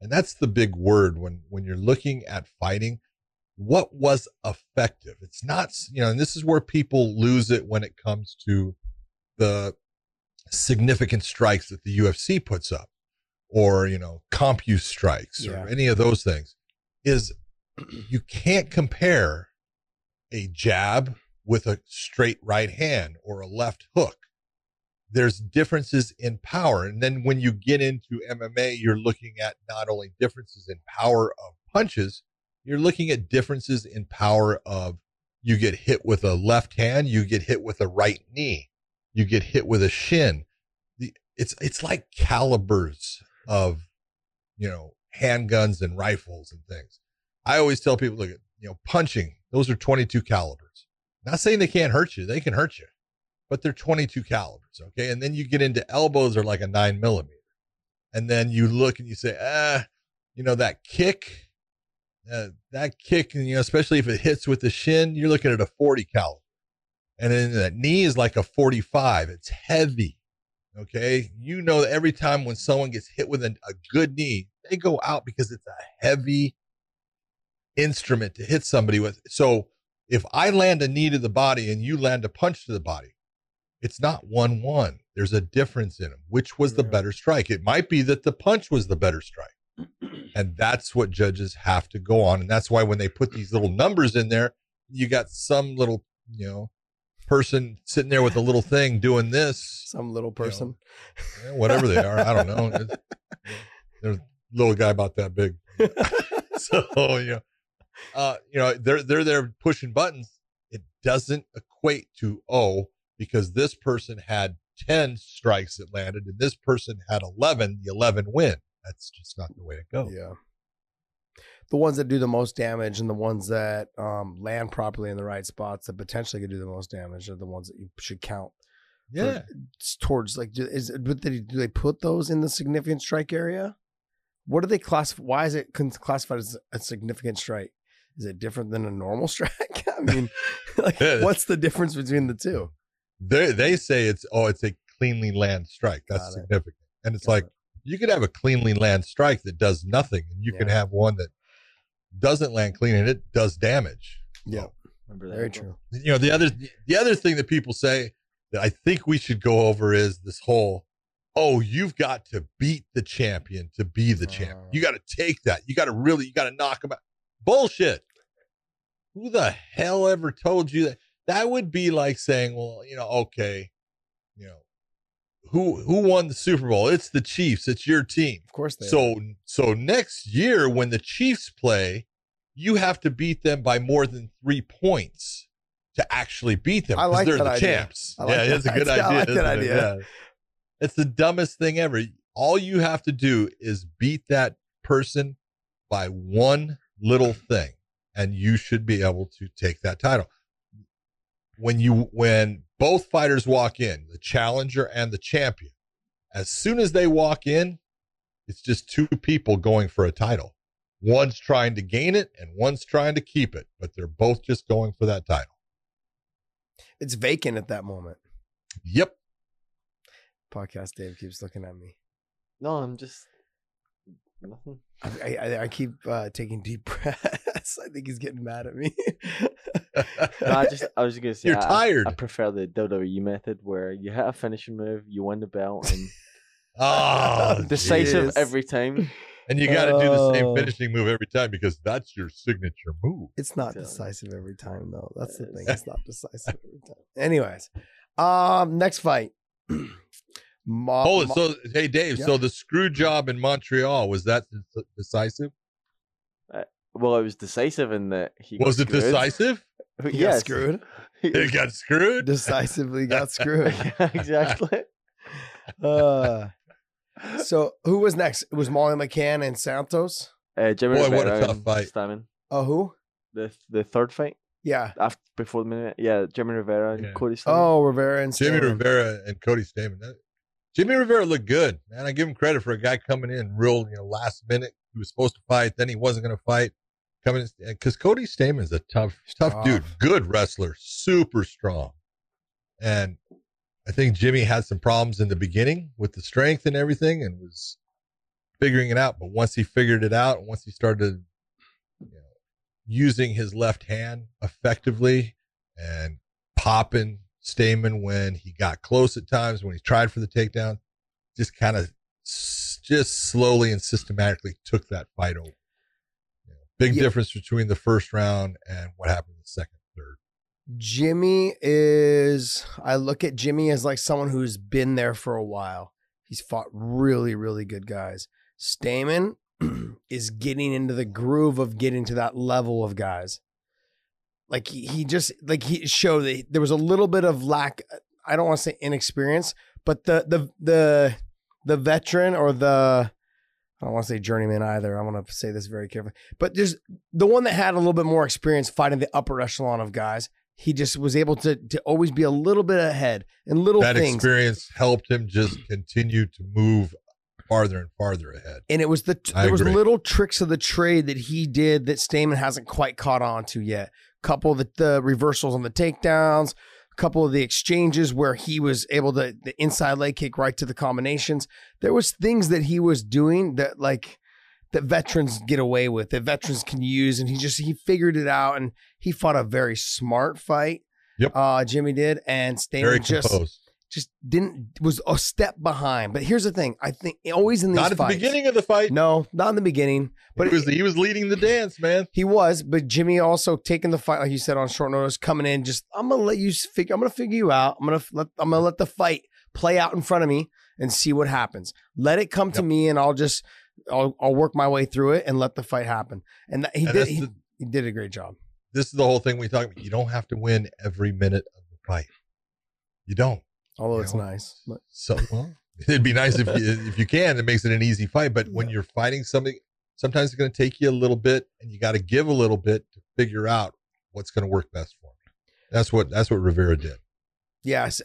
And that's the big word when when you're looking at fighting. What was effective? It's not you know and this is where people lose it when it comes to the significant strikes that the UFC puts up or you know CompuStrikes strikes Yeah. or any of those things is <clears throat> you can't compare a jab with a straight right hand or a left hook there's differences in power. And then when you get into MMA, you're looking at not only differences in power of punches, you're looking at differences in power of you get hit with a left hand, you get hit with a right knee, you get hit with a shin. The, it's it's like calibers of you know handguns and rifles and things. I always tell people, look, at, you know, punching, those are 22 calibers. Not saying they can't hurt you, they can hurt you, but they're 22 calibers. Okay. And then you get into elbows are like a nine millimeter. And then you look and you say, ah, you know, that kick, uh, that kick, and you know, especially if it hits with the shin, you're looking at a 40 caliber. And then that knee is like a 45. It's heavy. Okay. You know that every time when someone gets hit with a, a good knee, they go out because it's a heavy instrument to hit somebody with. So if I land a knee to the body and you land a punch to the body, it's not 1 1. There's a difference in them. Which was the better strike? It might be that the punch was the better strike. And that's what judges have to go on. And that's why when they put these little numbers in there, you got some little, you know, person sitting there with a little thing doing this, Some little person. yeah, whatever they are. I don't know. <laughs> It's- There's a little guy about that big. <laughs> so, you know, uh, you know, they're they're there pushing buttons. It doesn't equate to oh, because this person had 10 strikes that landed and this person had 11, the 11 win. That's just not the way it goes. Yeah. The ones that do the most damage and the ones that um, land properly in the right spots that potentially could do the most damage are the ones that you should count. Yeah. s- towards like, do, is but they, do they put those in the significant strike area? What do they classify? Why is it classified as a significant strike? Is it different than a normal <laughs> strike? I mean, <laughs> like, what's the difference between the two? They they say it's oh, it's a cleanly land strike. That's Got it. significant. And it's Got like it. you could have a cleanly land strike that does nothing, and you can have one that doesn't land clean and it does damage. Yeah, Remember that? very true. You know, the other the other thing that people say that I think we should go over is this whole oh, you've got to beat the champion to be the champion. Uh. You got to take that. You got to really you got to knock him out. Bullshit. Who the hell ever told you that? That would be like saying, well, you know, okay, you know, who who won the Super Bowl? It's the Chiefs. It's your team. Of course they. are. So so next year when the Chiefs play, you have to beat them by more than three points to actually beat them. I 'cause like they're that the idea. champs. I like yeah, that it's a good idea. I idea. like that isn't it? idea. Yeah. It's the dumbest thing ever. All you have to do is beat that person by one little thing, and you should be able to take that title. When you when both fighters walk in, the challenger and the champion, as soon as they walk in, it's just two people going for a title. One's trying to gain it and one's trying to keep it, but they're both just going for that title. it's vacant at that moment. Yep. Podcast Dave keeps looking at me. No, I'm just nothing. I, I, I keep uh, taking deep <laughs> breaths. I think he's getting mad at me. <laughs> <laughs> No, I just I was just gonna say You're I- I- tired. I, prefer the WWE method where you hit a finishing move, you win the belt, <laughs> and Oh, <laughs> decisive jeez. every time. And you got to do the same Oh. finishing move every time because that's your signature move. it's not So- decisive every time, though. That's the thing. It's not decisive every time. Anyways, um, next fight. <clears throat> Ma- Hold it. Ma- So, hey, Dave. Yeah. So the screw job in Montreal was that decisive? Well, it was decisive in that he got Was it screwed. decisive? <laughs> he got screwed. <laughs> It got screwed. Decisively got <laughs> screwed. yeah, exactly. Uh, so who was next? It was Molly McCann and Santos. Uh, Jimmy Boy, what a tough fight. Stamann. Oh, who? The the third fight Yeah. after before the minute. Yeah, Jimmy Rivera and Yeah. Cody. Stamann. Oh, Rivera and Jimmy Stamann. Rivera and Cody Stamann. That- Jimmy Rivera looked good, man. I give him credit for a guy coming in real, you know, last minute. He was supposed to fight, then he wasn't going to fight. Coming because Cody Stamann is a tough, tough Tough. dude, good wrestler, super strong, and I think Jimmy had some problems in the beginning with the strength and everything, and was figuring it out. But once he figured it out, once he started, you know, using his left hand effectively and popping Stamann when he got close at times, when he tried for the takedown, just kind of just slowly and systematically took that fight over. Big Yeah. difference between the first round and what happened in the second, third. Jimmy is. I look at Jimmy as like someone who's been there for a while. He's fought really, really good guys. Stamann <clears throat> is getting into the groove of getting to that level of guys. Like he, he just like he showed that there was a little bit of lack. I don't want to say inexperience, but the the the the veteran or the I don't want to say journeyman either. I want to say this very carefully. But there's the one that had a little bit more experience fighting the upper echelon of guys. He just was able to to always be a little bit ahead in little that things. experience helped him just continue to move farther and farther ahead. And it was the I there was agree. little tricks of the trade that he did that Stamann hasn't quite caught on to yet. Couple of the, the reversals on the takedowns, couple of the exchanges where he was able to the inside leg kick right to the combinations. There was things that he was doing that like that veterans get away with, that veterans can use, and he just he figured it out and he fought a very smart fight. Yep. Uh Jimmy did and Stamann Very just composed. Just didn't was a step behind. But here's the thing: I think always in these Not at fights, the beginning of the fight. no, not in the beginning, but he was he was leading the dance, man. he was. But Jimmy also taking the fight, like you said, on short notice, coming in. Just I'm gonna let you figure. I'm gonna figure you out. I'm gonna let I'm gonna let the fight play out in front of me and see what happens. Let it come to me, and I'll just I'll, I'll work my way through it and let the fight happen. And that, he And did. He, the- he did a great job. this is the whole thing we talk about. You don't have to win every minute of the fight. You don't. Although You it's know, nice. But So <laughs> well, it'd be nice if you if you can. It makes it an easy fight. But when you're fighting something, sometimes it's going to take you a little bit, and you got to give a little bit to figure out what's going to work best for me. That's what that's what Rivera did. Yes.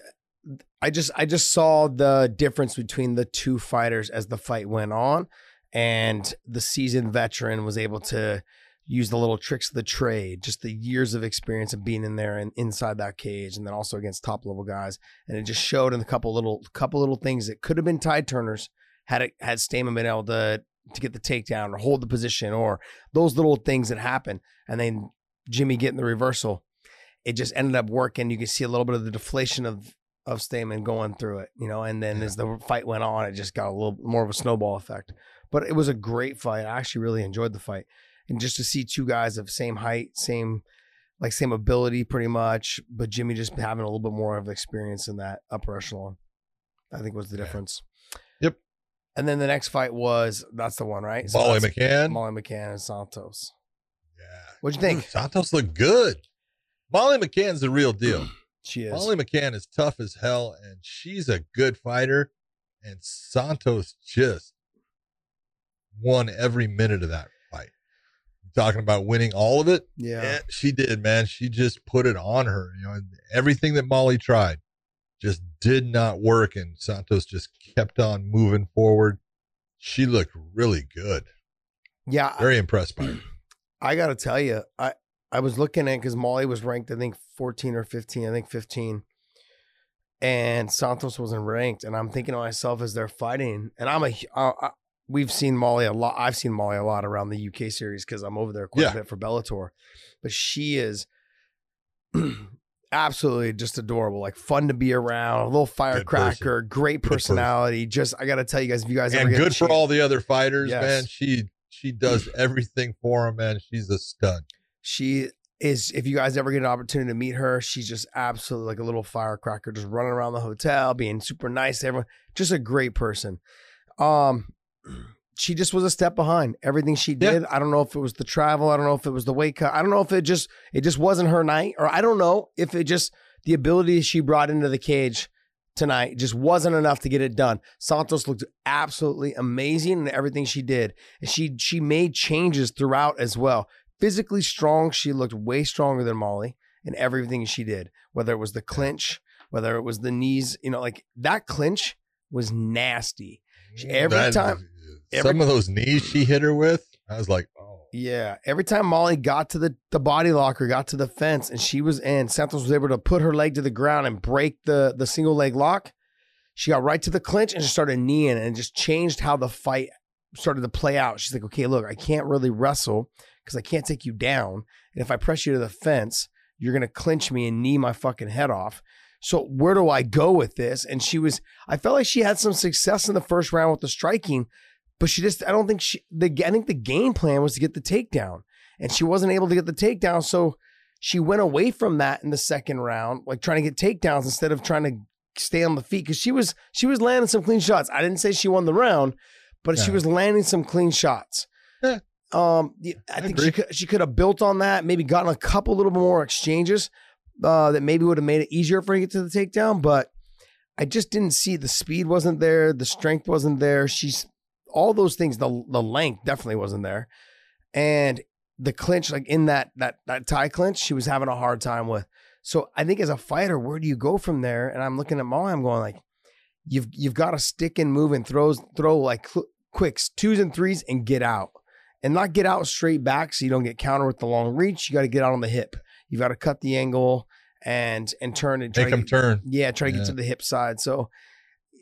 I just I just saw the difference between the two fighters as the fight went on and the seasoned veteran was able to use the little tricks of the trade, just the years of experience of being in there and inside that cage and then also against top level guys and it just showed in a couple little couple little things that could have been tide turners had it had Stamann been able to to get the takedown or hold the position or those little things that happen and then Jimmy getting the reversal it just ended up working. You can see a little bit of the deflation of of Stamann going through it, you know, and then as the fight went on, it just got a little more of a snowball effect. But it was a great fight. I actually really enjoyed the fight. And just to see two guys of same height, same like same ability pretty much, but Jimmy just having a little bit more of experience in that upper echelon, I think was the difference. Yep. And then the next fight was that's the one, right? So Molly McCann. Molly McCann and Santos. Yeah. What'd you think? <clears throat> Santos looked good. Molly McCann's the real deal. <clears throat> She is. Molly McCann is tough as hell, and she's a good fighter. And Santos just won every minute of that. Talking about winning all of it, yeah. yeah, she did, man. She just put it on her. You know, everything that Molly tried just did not work, and Santos just kept on moving forward. She looked really good. Yeah. Very impressed by her. I got to tell you, I I was looking at because Molly was ranked, I think 14 or 15, I think 15, and Santos wasn't ranked, and I'm thinking to myself as they're fighting, and I'm a we've seen Molly a lot. I've seen Molly a lot around the UK series because I'm over there quite Yeah. a bit for Bellator, but she is. <clears throat> Absolutely, just adorable. Like fun to be around. A little firecracker. Great Good person. personality. Just I got to tell you guys, if you guys ever and get good for all the other fighters, Yes. man. She she does <clears throat> everything for them, man. She's a stud. She is, if you guys ever get an opportunity to meet her, she's just absolutely like a little firecracker, just running around the hotel, being super nice to everyone. Just a great person. Um, she just was a step behind everything she Yeah. did. I don't know if it was the travel. I don't know if it was the weight cut. I don't know if it just it just wasn't her night, or I don't know if it just the ability she brought into the cage tonight just wasn't enough to get it done. Santos looked absolutely amazing in everything she did. And she she made changes throughout as well. Physically strong, she looked way stronger than Molly in everything she did. Whether it was the clinch, whether it was the knees, you know, like that clinch was nasty. She- every That- time- every- some of those knees she hit her with, I was like, oh, Yeah, every time Molly got to the the body locker, got to the fence, and she was in, Santos was able to put her leg to the ground and break the the single leg lock. She got right to the clinch and just started kneeing and just changed how the fight started to play out. She's like, okay, look, I can't really wrestle because I can't take you down, and if I press you to the fence, you're gonna clinch me and knee my fucking head off. So where do I go with this? And she was, I felt like she had some success in the first round with the striking, but she just I don't think she the I think the game plan was to get the takedown and she wasn't able to get the takedown so she went away from that in the second round like trying to get takedowns instead of trying to stay on the feet cuz she was she was landing some clean shots. I didn't say she won the round, but she was landing some clean shots. Yeah. Um I, I think she could, she could have built on that, maybe gotten a couple little more exchanges uh, that maybe would have made it easier for her to get to the takedown, but I just didn't see the speed wasn't there, the strength wasn't there. She's all those things. The the length definitely wasn't there, and the clinch, like in that that that tie clinch, she was having a hard time with. So I think as a fighter, where do you go from there? And I'm looking at Molly, I'm going like, you've you've got to stick and move and throws throw like cl- quicks, twos and threes, and get out, and not get out straight back so you don't get counter with the long reach. You got to get out on the hip. You've got to cut the angle and and turn and try Make get- turn. yeah, try to get to the hip side. So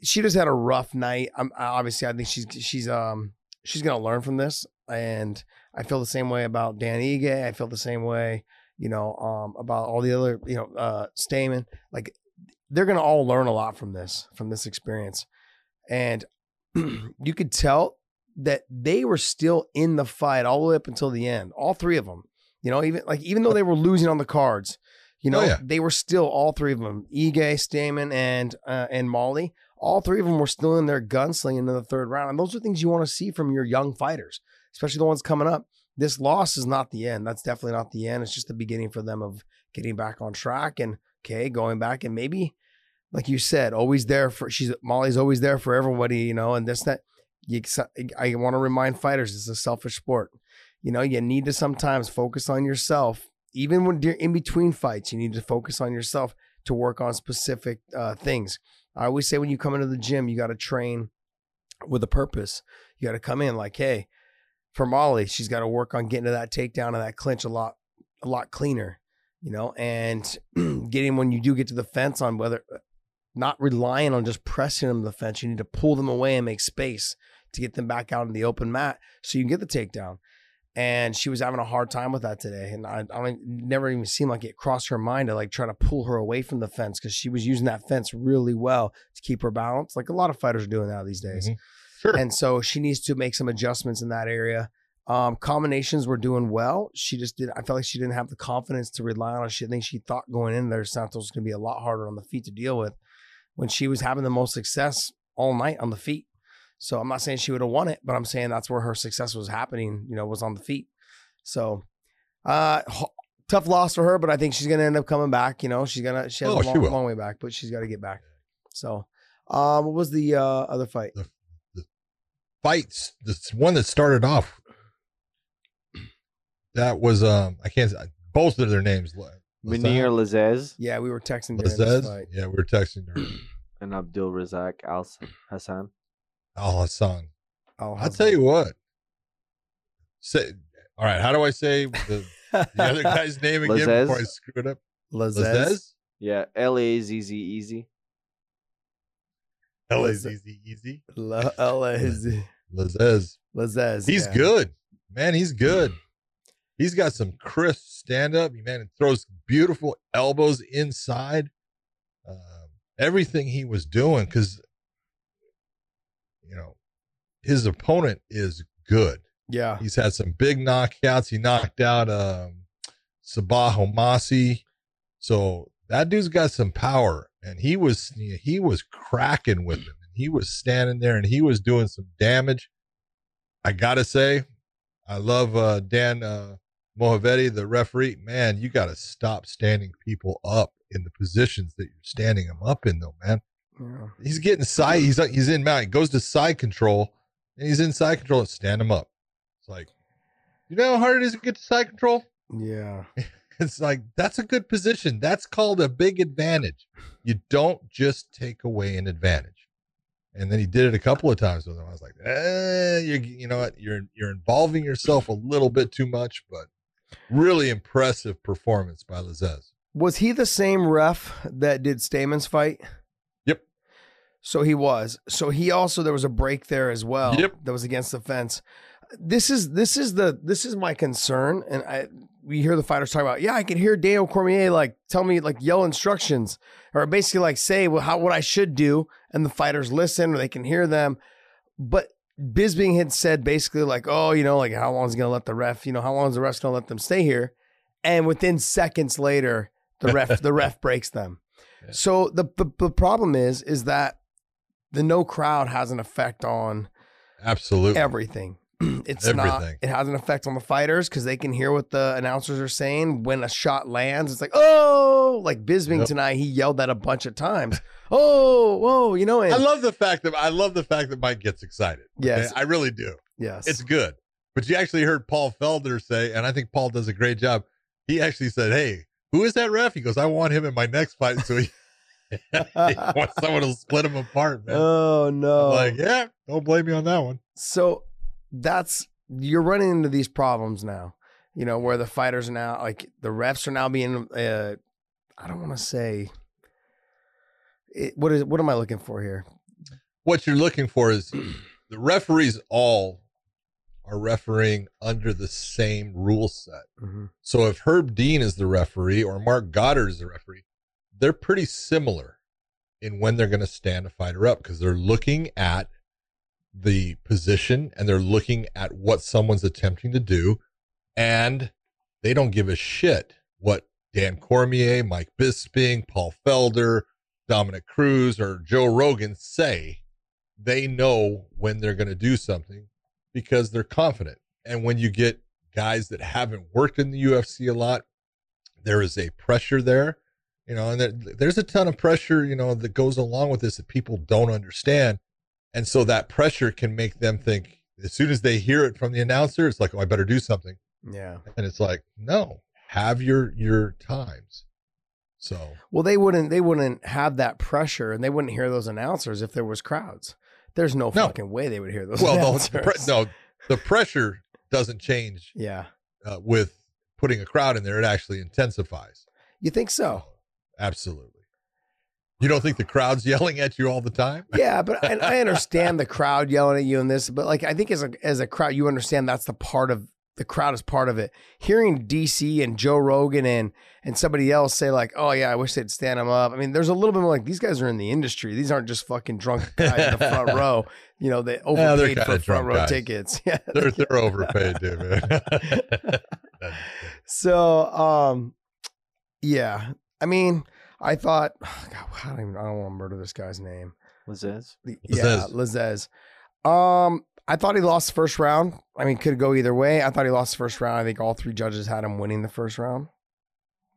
she just had a rough night. I'm obviously I think she's she's um she's gonna learn from this, and I feel the same way about Dan Ige. I feel the same way, you know, um about all the other you know uh Stamann. Like they're gonna all learn a lot from this from this experience, and <clears throat> you could tell that they were still in the fight all the way up until the end. All three of them. You know, even like even though they were losing on the cards, you know, Oh, yeah. they were still all three of them, Ige, Stamann, and uh, and Molly. All three of them were still in their gunslinging in the third round, and those are things you want to see from your young fighters, especially the ones coming up. This loss is not the end. That's definitely not the end. It's just the beginning for them of getting back on track and okay, going back and maybe, like you said, always there for. She's Molly's always there for everybody, you know, and this that. You, I want to remind fighters it's a selfish sport. You know, you need to sometimes focus on yourself even when you're in between fights, you need to focus on yourself to work on specific uh, things. I always say when you come into the gym, you got to train with a purpose. You got to come in like, hey, for Molly, she's got to work on getting to that takedown and that clinch a lot, a lot cleaner, you know, and <clears throat> getting when you do get to the fence on whether uh, not relying on just pressing them to the fence, you need to pull them away and make space to get them back out in the open mat so you can get the takedown and she was having a hard time with that today. And I, I never even seemed like it crossed her mind to like try to pull her away from the fence because she was using that fence really well to keep her balance. Like a lot of fighters are doing now these days. Mhm. Sure. And so she needs to make some adjustments in that area. Um, combinations were doing well. She just did. I felt like she didn't have the confidence to rely on. She I think she thought going in there, Santos was going to be a lot harder on the feet to deal with. When she was having the most success all night on the feet. So I'm not saying she would have won it, but I'm saying that's where her success was happening. You know, was on the feet. So, uh, h- tough loss for her, but I think she's gonna end up coming back. You know, she's gonna she has Oh, a long, will. long way back, but she's got to get back. So, um, what was the uh, other fight? Fights. The one that started off. That was um. I can't. Both of their names. Munir Lazez Yeah, we were texting during Lazez. Yeah, we were texting her. and Abdul Razak Al Hassan. Al Hassan. I'll, I'll tell you what. Say, all right. How do I say the, the other <laughs> guy's name again Lazez? before I screw it up? Lazez. Yeah, L A Z Z Easy. L A Z Z easy. La- Lazez. Lazez. Lazez. He's yeah. good, man. He's good. He's got some crisp stand up. He man, throws beautiful elbows inside. Um, everything he was doing, because you know his opponent is good. Yeah. He's had some big knockouts. He knocked out um, Sabah Homasi. So that dude's got some power, and he was he was cracking with him. He was standing there, and he was doing some damage. I gotta say, I love uh, Dan uh, Movahedi, the referee. Man, you got to stop standing people up in the positions that you're standing them up in, though, man. Yeah. He's getting side. He's he's in mount. He goes to side control, and he's in side control. And stand him up. It's like, you know how hard it is to get to side control. Yeah. <laughs> It's like that's a good position. That's called a big advantage. You don't just take away an advantage. And then he did it a couple of times with him. I was like, eh, you, you know what? You're you're involving yourself a little bit too much, but really impressive performance by Lazez. Was he the same ref that did Stamann's fight? So he was. So he also there was a break there as well. Yep. That was against the fence. This is this is the this is my concern, and I we hear the fighters talk about. Yeah, I can hear Daniel Cormier like tell me like yell instructions or basically like say well, how what I should do, and the fighters listen or they can hear them. But Bisping had said basically like, oh, you know, like how long is he gonna let the ref? You know, how long is the ref gonna let them stay here? And within seconds later, the ref the ref breaks them. Yeah. So the, the the problem is is that the no crowd has an effect on Absolutely. everything. <clears throat> it's not. It has an effect on the fighters because they can hear what the announcers are saying when a shot lands. It's like oh, like Bisping Yep. tonight. He yelled that a bunch of times. <laughs> Oh, whoa, you know. And, I love the fact that I love the fact that Mike gets excited. okay? Yes. I really do. yes. It's good. But you actually heard Paul Felder say, and I think Paul does a great job. He actually said, "Hey, who is that ref?" He goes, "I want him in my next fight." So he, <laughs> someone to split him apart, man. oh no. I'm like, yeah, don't blame me on that one. So that's you're running into these problems now. You know where the fighters are now like the refs are now being. Uh, I don't want to say. It, what is what am I looking for here? What you're looking for is <clears throat> the referees all are refereeing under the same rule set. Mm-hmm. So if Herb Dean is the referee or Marc Goddard is the referee, they're pretty similar in when they're going to stand a fighter up because they're looking at the position and they're looking at what someone's attempting to do and they don't give a shit what Dan Cormier, Mike Bisping, Paul Felder, Dominick Cruz or Joe Rogan say. They know when they're going to do something because they're confident. And when you get guys that haven't worked in the UFC a lot, there is a pressure there, you know, and there, there's a ton of pressure, you know, that goes along with this that people don't understand. And so that pressure can make them think as soon as they hear it from the announcer, it's like, oh, I better do something. Yeah. And it's like, no, have your your times. So Well, they wouldn't. They wouldn't have that pressure, and they wouldn't hear those announcers if there was crowds. There's no, No. fucking way they would hear those. well, announcers. the, pre- no, the pressure doesn't change Yeah. uh, with putting a crowd in there. It actually intensifies. You think so? Absolutely. You don't think the crowd's <laughs> yelling at you all the time? Yeah, but I, I <laughs> understand the crowd yelling at you in this, but like I think as a as a crowd, you understand that's the part of the crowd is part of it. Hearing DC and Joe Rogan and and somebody else say like, "Oh yeah, I wish they'd stand him up." I mean, there's a little bit more like these guys are in the industry. These aren't just fucking drunk <laughs> guys in the front row. You know, they overpaid kinda for front row guys. tickets. Yeah, They're they're overpaid, dude, man. So, um, yeah. I mean, I thought, <sighs> God, I don't even, I don't want to murder this guy's name. Lazez. The- Yeah, Lazez. Um, I thought he lost the first round. I mean, could go either way. I thought he lost the first round. I think all three judges had him winning the first round.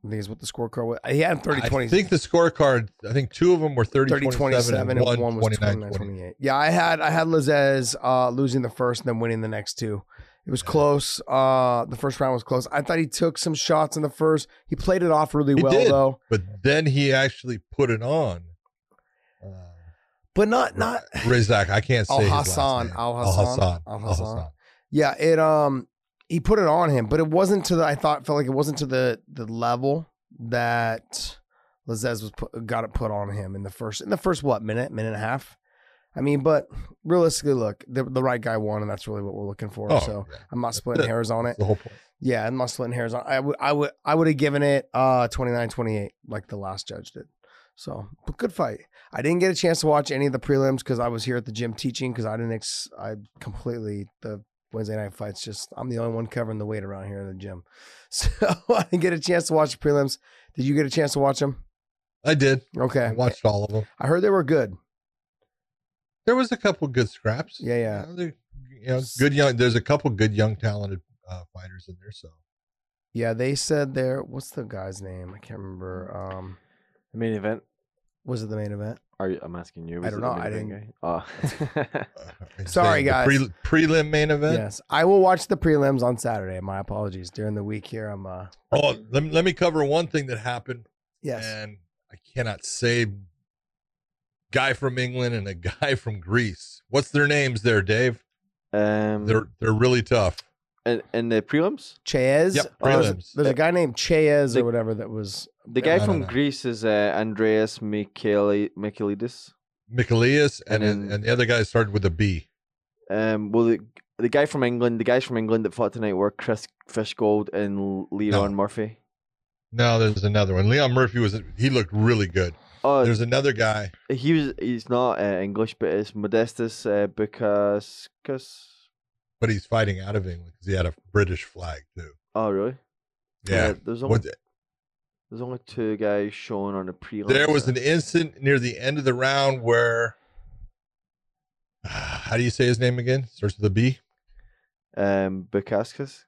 I think is what the scorecard was. He had 30 20. I think the scorecard, I think two of them were 30, 30 27 and one, one was 29 29 20. 28. Yeah, I had I had Lazez uh losing the first and then winning the next two. It was close. Uh the first round was close. I thought he took some shots in the first. He played it off really He well did. though. But then he actually put it on. Uh, But not not Razak, I can't say Al-Hassan. Al Hassan. Al Al Hassan. Hassan. Yeah, it um he put it on him, but it wasn't to the I thought felt like it wasn't to the the level that Lazez was put, got it put on him in the first in the first what minute minute and a half. I mean, but realistically, look, the, the right guy won, and that's really what we're looking for. Oh, so yeah. I'm not splitting it. hairs on it. The whole point. Yeah, I'm not splitting hairs on. I would I would I would have given it uh 29-28 like the last judge did. So, but good fight. I didn't get a chance to watch any of the prelims because I was here at the gym teaching because I didn't. Ex- I completely the Wednesday night fights. Just I'm the only one covering the weight around here in the gym, <laughs> so I didn't get a chance to watch the prelims. Did you get a chance to watch them? I did. Okay, I watched all of them. I heard they were good. There was a couple good scraps. Yeah, yeah. You know, they're- you know, good young. There's a couple good young talented uh, fighters in there. So Yeah, they said there. What's the guy's name? I can't remember. Um, The main event. was it the main event? Are you, I'm asking you. I don't know, I event guy? <laughs> Oh. uh, Sorry, the guys. Pre, prelim main event. Yes, I will watch the prelims on Saturday. My apologies. During the week here, I'm. uh Oh, let me, let me cover one thing that happened. Yes. And I cannot say guy from England and a guy from Greece. What's their names there, Dave? um, They're they're really tough. And, in the prelims, Chaez. Yep, Uh, there's, prelims. there's a guy named Chaez The- or whatever that was. the guy No, no, from no. Greece is uh, Andreas Michaeli- Michailidis. Michaelius and And then, then- and the other guy started with a B. Um, well, the, the guy from England, the guys from England that fought tonight were Chris Fishgold and Leon Murphy. No, there's another one. Leon Murphy was he looked really good. Oh, There's another guy. he was. He's not uh, English, but it's Modestas uh, Bukaskas. but he's fighting out of England because he had a British flag too. Oh, really? Yeah. Uh, there's only What- there's only two guys shown on the prelims. there was uh, an instant near the end of the round where, <sighs> how do you say his name again? Starts with a B. Um, Bukaskas.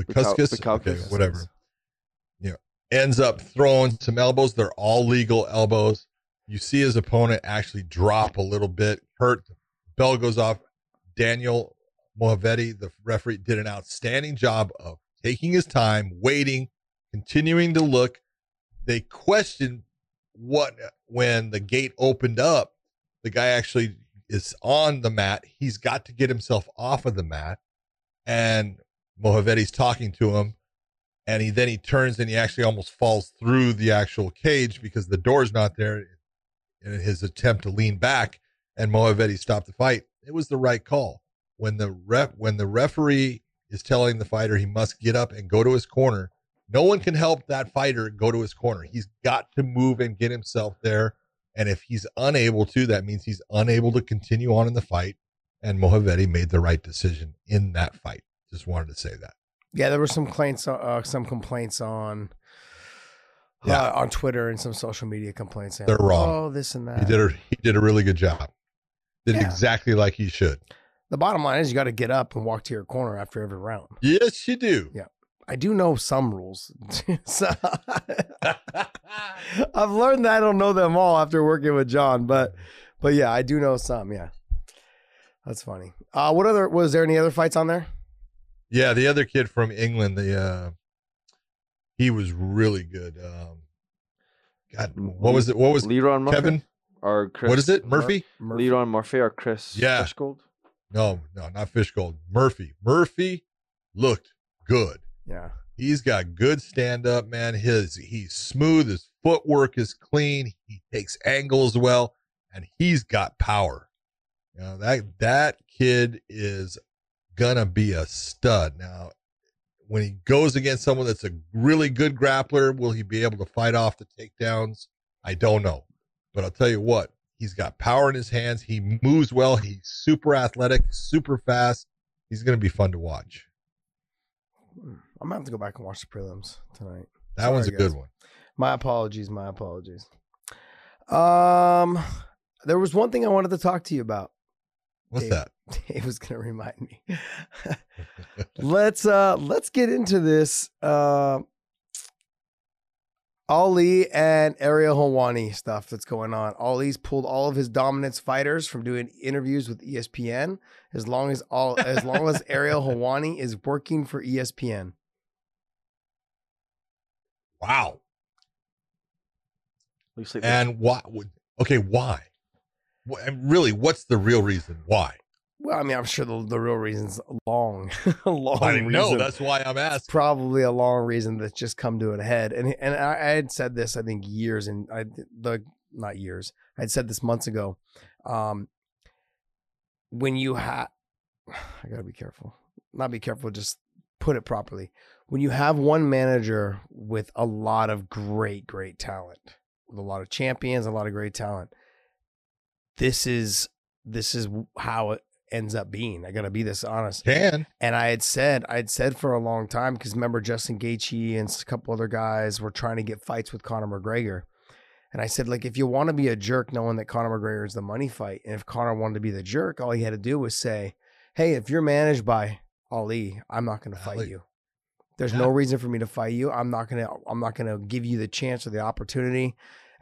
Bukaskas, Bukal- okay, whatever. Ends up throwing some elbows. They're all legal elbows. You see his opponent actually drop a little bit, hurt. Bell goes off. Daniel Movahedi, the referee, did an outstanding job of taking his time, waiting, continuing to look. They questioned what when the gate opened up. The guy actually is on the mat. He's got to get himself off of the mat, and Movahedi's talking to him and he then he turns and he actually almost falls through the actual cage because the door's not there in his attempt to lean back and Movahedi stopped the fight. It was the right call. When the ref when the referee is telling the fighter he must get up and go to his corner, no one can help that fighter go to his corner. He's got to move and get himself there. And if he's unable to, that means he's unable to continue on in the fight. And Movahedi made the right decision in that fight. Just wanted to say that. Yeah, there were some complaints. Uh, some complaints on. Yeah. Uh, on Twitter and some social media complaints. saying, They're wrong. Oh, this and that. He did a he did a really good job. Did Yeah. exactly like he should. The bottom line is you got to get up and walk to your corner after every round. Yes, you do. Yeah. I do know some rules. <laughs> so, <laughs> I've learned that I don't know them all after working with John, but but yeah, I do know some. Yeah, that's funny. Uh, what other was there any other fights on there? Yeah, the other kid from England, the uh he was really good. Um God, what was it? What was Lerone Murphy Kevin? or Chris? What is it? Murphy? Murphy. Lerone Murphy or Chris Yeah. Fishgold? No, no, not fish gold. Murphy. Murphy looked good. Yeah, He's got good stand up, man. His he's smooth, his footwork is clean, he takes angles well, and he's got power. You know, that that kid is gonna be a stud. Now, when he goes against someone that's a really good grappler, will he be able to fight off the takedowns? I don't know. But I'll tell you what, he's got power in his hands. He moves well. He's super athletic, super fast. He's to be fun to watch. I'm gonna have to go back and watch the prelims tonight. That Sorry, one's a guys. good one. My apologies. My apologies. Um, there was one thing I wanted to talk to you about. What's Dave. that? <laughs> Dave was gonna remind me. <laughs> let's uh let's get into this. Uh, Ali and Ariel Helwani stuff that's going on. Ali's pulled all of his dominance fighters from doing interviews with ESPN. As long as all as long as Ariel <laughs> Helwani is working for ESPN. Wow. And why? would- Okay, why? And really, what's the real reason why? Well, I mean, I'm sure the, the real reason's long, <laughs> a long. I know. reason. That's why I'm It's asking. probably a long reason that's just come to a head. And and I, I had said this, I think, years and I the not years. I had said this months ago. Um, when you have, <sighs> I gotta be careful. Not be careful. Just put it properly. When you have one manager with a lot of great, great talent, with a lot of champions, a lot of great talent, this is this is how it ends up being. I gotta be this honest. Can And I had said, I had said for a long time because remember Justin Gaethje and a couple other guys were trying to get fights with Conor McGregor, and I said like if you want to be a jerk, knowing that Conor McGregor is the money fight, and if Conor wanted to be the jerk, all he had to do was say, "Hey, if you're managed by Ali, I'm not going to fight Ali. you. There's Yeah. no reason for me to fight you. I'm not gonna. I'm not gonna give you the chance or the opportunity."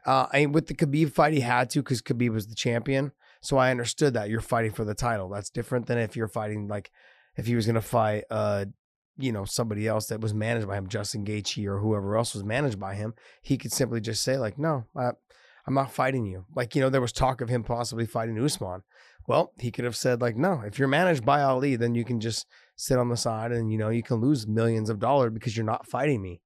Uh, I with the Khabib fight, he had to because Khabib was the champion. So I understood that you're fighting for the title. That's different than if you're fighting like if he was gonna fight uh you know somebody else that was managed by him, Justin Gaethje or whoever else was managed by him, he could simply just say like, no, I, I'm not fighting you. Like you know there was talk of him possibly fighting Usman. Well, he could have said like, no, if you're managed by Ali, then you can just sit on the side and you know you can lose millions of dollars because you're not fighting me.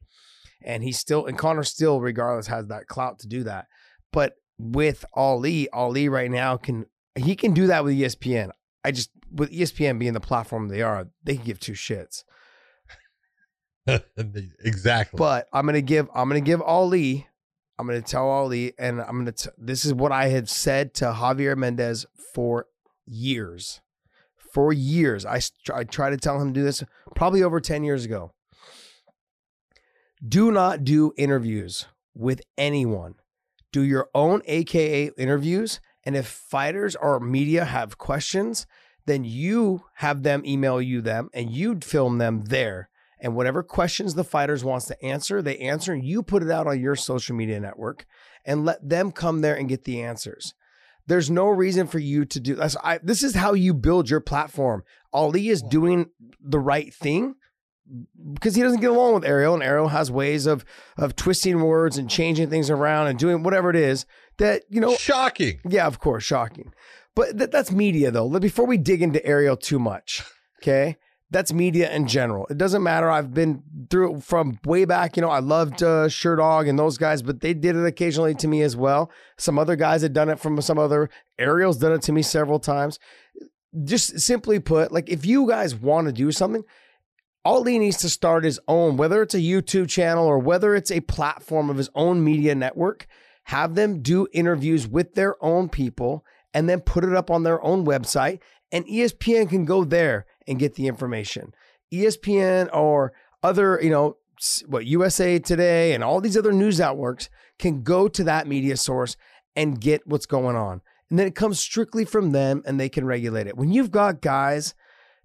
And he still and Conor still regardless has that clout to do that. But with Ali, Ali right now can he can do that with ESPN. I just with ESPN being the platform they are, they can give two shits. <laughs> exactly. But I'm gonna give I'm gonna give Ali, I'm gonna tell Ali, and I'm gonna t- this is what I had said to Javier Mendez for years. For years, I, I tried to tell him to do this probably over ten years ago. Do not do interviews with anyone. Do your own AKA interviews, and if fighters or media have questions, then you have them email you them and you'd film them there. And whatever questions the fighters wants to answer, they answer and you put it out on your social media network and let them come there and get the answers. There's no reason for you to do this. I, this is how you build your platform. Ali is doing the right thing because he doesn't get along with Ariel, and Ariel has ways of of twisting words and changing things around and doing whatever it is that you know. Shocking. Yeah, of course, shocking. But th- that's media, though. Before we dig into Ariel too much, okay, that's media in general. It doesn't matter. I've been through it from way back. You know, I loved uh, Sherdog and those guys, but they did it occasionally to me as well. Some other guys had done it from some other. Ariel's done it to me several times. Just simply put, like if you guys want to do something, Ali needs to start his own, whether it's a YouTube channel or whether it's a platform of his own media network. Have them do interviews with their own people and then put it up on their own website. And ESPN can go there and get the information. ESPN or other, you know, what USA Today and all these other news outlets can go to that media source and get what's going on. And then it comes strictly from them and they can regulate it. When you've got guys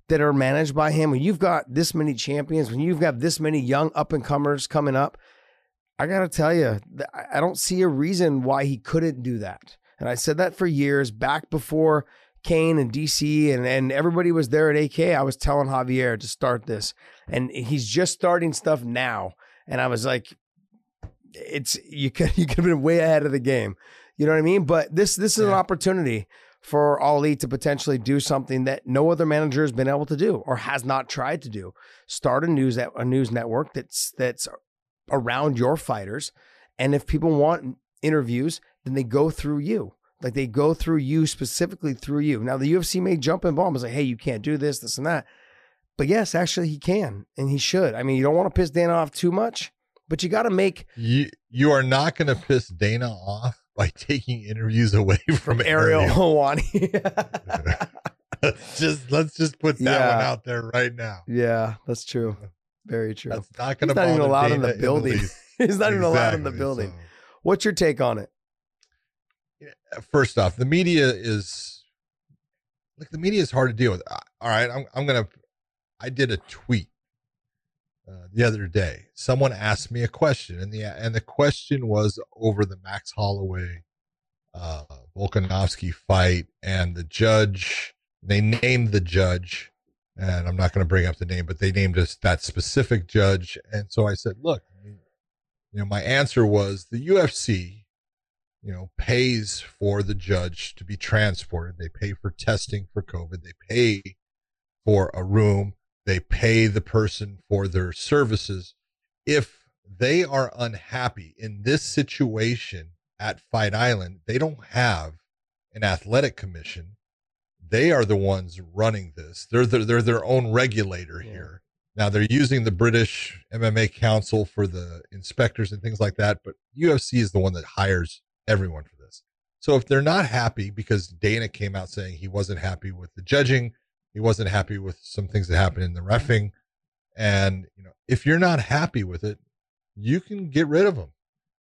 that are managed by him, when you've got this many champions, when you've got this many young up and comers coming up, I got to tell you, I don't see a reason why he couldn't do that. And I said that for years back before Cain and DC and, and everybody was there at AK. I was telling Javier to start this, and he's just starting stuff now. And I was like, it's you could <laughs> you could have been way ahead of the game. You know what I mean? But this this is an opportunity for Ali to potentially do something that no other manager has been able to do or has not tried to do. Start a news a news network that's that's around your fighters, and if people want interviews, then they go through you. Like they go through you specifically through you. Now the UFC may jump in bomb and say, "Hey, you can't do this, this, and that." But yes, actually, he can and he should. I mean, you don't want to piss Dana off too much, but you got to make You you are not going to piss Dana off by taking interviews away <laughs> from Ariel Ariel. Helwani. <laughs> just let's just put that Yeah. one out there right now. yeah, that's true. Very true. That's not going <laughs> He's not even allowed in the building. least. He's not even allowed in the building. so- What's your take on it? first off, the media is like the media is hard to deal with. All right, I'm I'm gonna. I did a tweet uh, the other day. Someone asked me a question, and the and the question was over the Max Holloway, uh, Volkanovski fight, and the judge. They named the judge, and I'm not going to bring up the name, but they named us that specific judge. And so I said, look, you know, my answer was the UFC you know, pays for the judge to be transported. They pay for testing for COVID. They pay for a room. They pay the person for their services. If they are unhappy in this situation at Fight Island, they don't have an athletic commission. They are the ones running this. They're the, they're their own regulator Yeah. here. Now they're using the British MMA Council for the inspectors and things like that, but UFC is the one that hires everyone for this. So if they're not happy because Dana came out saying he wasn't happy with the judging, he wasn't happy with some things that happened in the refing, and you know, if you're not happy with it, you can get rid of him.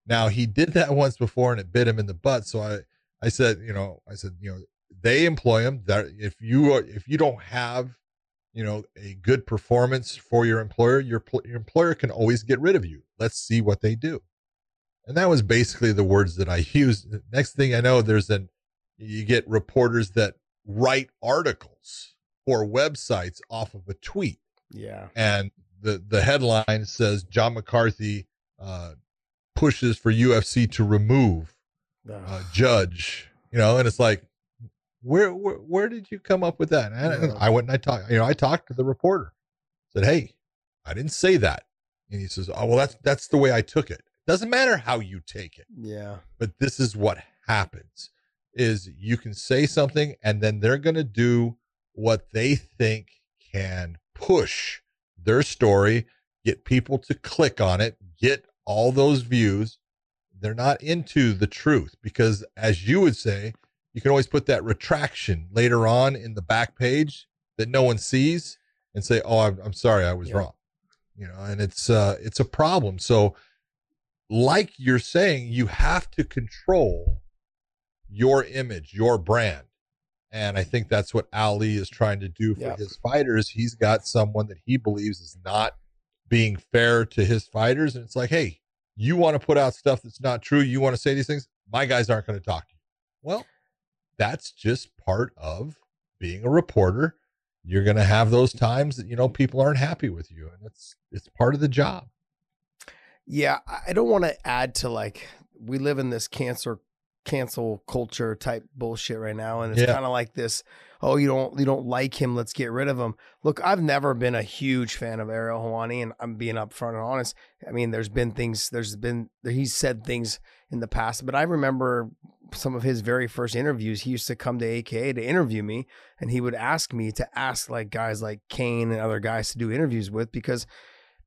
Now he did that once before and it bit him in the butt. So I, I said, you know, I said, you know, they employ him. That if you are, if you don't have, you know, a good performance for your employer, your your employer can always get rid of you. Let's see what they do. And that was basically the words that I used. Next thing I know, there's an you get reporters that write articles for websites off of a tweet Yeah. and the the headline says John McCarthy uh, pushes for UFC to remove uh, judge. You know, and it's like, where where where did you come up with that? And Yeah. I went and I talked. You know, I talked to the reporter. Said, hey, I didn't say that. And he says, oh well, that's that's the way I took it. Doesn't matter how you take it yeah. but this is what happens is you can say something and then they're going to do what they think can push their story get people to click on it get all those views they're not into the truth because as you would say you can always put that retraction later on in the back page that no one sees and say oh i'm, I'm sorry i was Yeah. wrong you know and it's uh it's a problem so like you're saying, you have to control your image, your brand. And I think that's what Ali is trying to do for Yeah. his fighters. He's got someone that he believes is not being fair to his fighters. And it's like, hey, you want to put out stuff that's not true. You want to say these things. My guys aren't going to talk to you. Well, that's just part of being a reporter. You're going to have those times that, you know, people aren't happy with you. And it's, it's part of the job. Yeah, I don't want to add to like we live in this cancer cancel culture type bullshit right now, and it's Yeah. kind of like this. Oh, you don't you don't like him? Let's get rid of him. Look, I've never been a huge fan of Ariel Helwani, and I'm being upfront and honest. I mean, there's been things. There's been he's said things in the past, but I remember some of his very first interviews. He used to come to AKA to interview me, and he would ask me to ask like guys like Cain and other guys to do interviews with because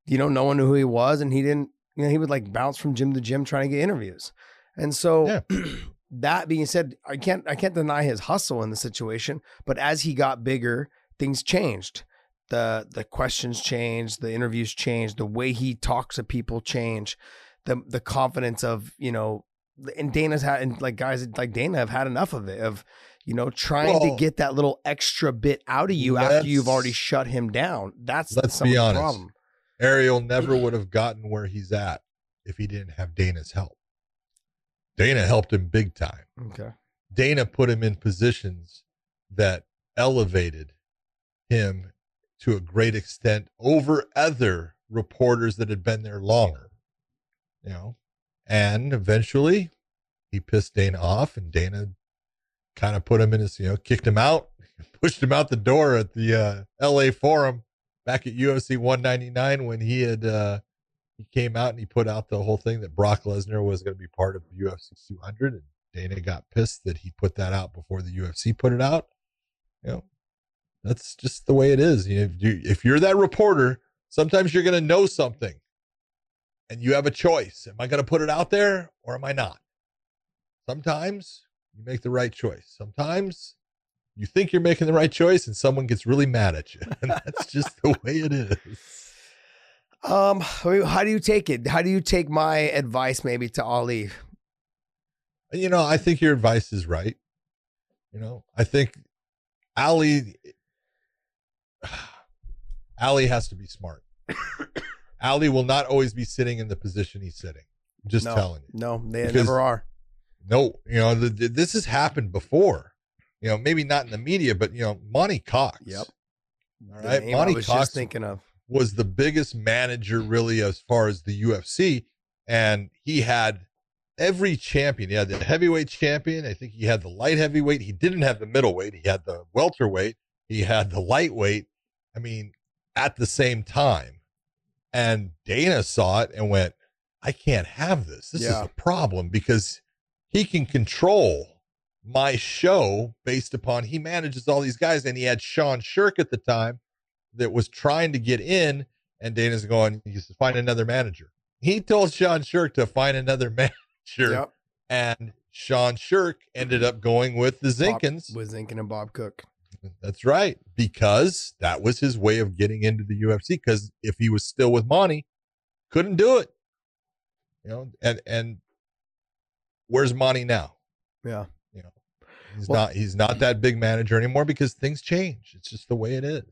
you know no one knew who he was, and he didn't you know, he would like bounce from gym to gym trying to get interviews. And so <clears throat> that being said, I can't I can't deny his hustle in the situation, but as he got bigger, things changed. The the questions changed, the interviews changed, the way he talks to people changed, the the confidence of, you know, and Dana's had and like guys like Dana have had enough of it of you know trying to get that little extra bit out of you after you've already shut him down. That's let's some be the honest. problem. Ariel never <clears throat> would have gotten where he's at if he didn't have Dana's help. Dana helped him big time. Okay. Dana put him in positions that elevated him to a great extent over other reporters that had been there longer. You know, and eventually he pissed Dana off, and Dana kind of put him in his, you know, kicked him out, <laughs> pushed him out the door at the uh, L.A. Forum back at UFC 199 when he had uh, he came out and he put out the whole thing that Brock Lesnar was going to be part of UFC 200, and Dana got pissed that he put that out before the UFC put it out. You know, that's just the way it is. You know, if, you, if you're that reporter, sometimes you're going to know something, and you have a choice: am I going to put it out there or am I not? Sometimes you make the right choice. Sometimes you think you're making the right choice, and someone gets really mad at you, <laughs> and that's just the way it is. Um, how do you take it? How do you take my advice maybe to Ali? you know, I think your advice is right. You know, I think Ali <sighs> Ali has to be smart. <coughs> Ali will not always be sitting in the position he's sitting. I'm just no, telling you. No, they Because- never are. No, you know, the, the- this has happened before. You know, maybe not in the media, but you know, Monty Cox. Yep. All right. Monty Cox thinking of. Was the biggest manager really as far as the UFC. And he had every champion. He had the heavyweight champion. I think he had the light heavyweight. He didn't have the middleweight. He had the welterweight. He had the lightweight. I mean, at the same time. And Dana saw it and went, I can't have this. This Yeah. is a problem because he can control my show based upon he manages all these guys. And he had Sean Sherk at the time that was trying to get in, and Dana's going, he says, find another manager. He told Sean Sherk to find another <laughs> manager, Yep. and Sean Sherk ended up going with the Bob- Zinkins. with Zinkin and Bob Cook. That's right, because that was his way of getting into the UFC. Because if he was still with Monty, couldn't do it. You know, and and where's Monty now? Yeah. You know, he's Well- not he's not that big manager anymore because things change. It's just the way it is.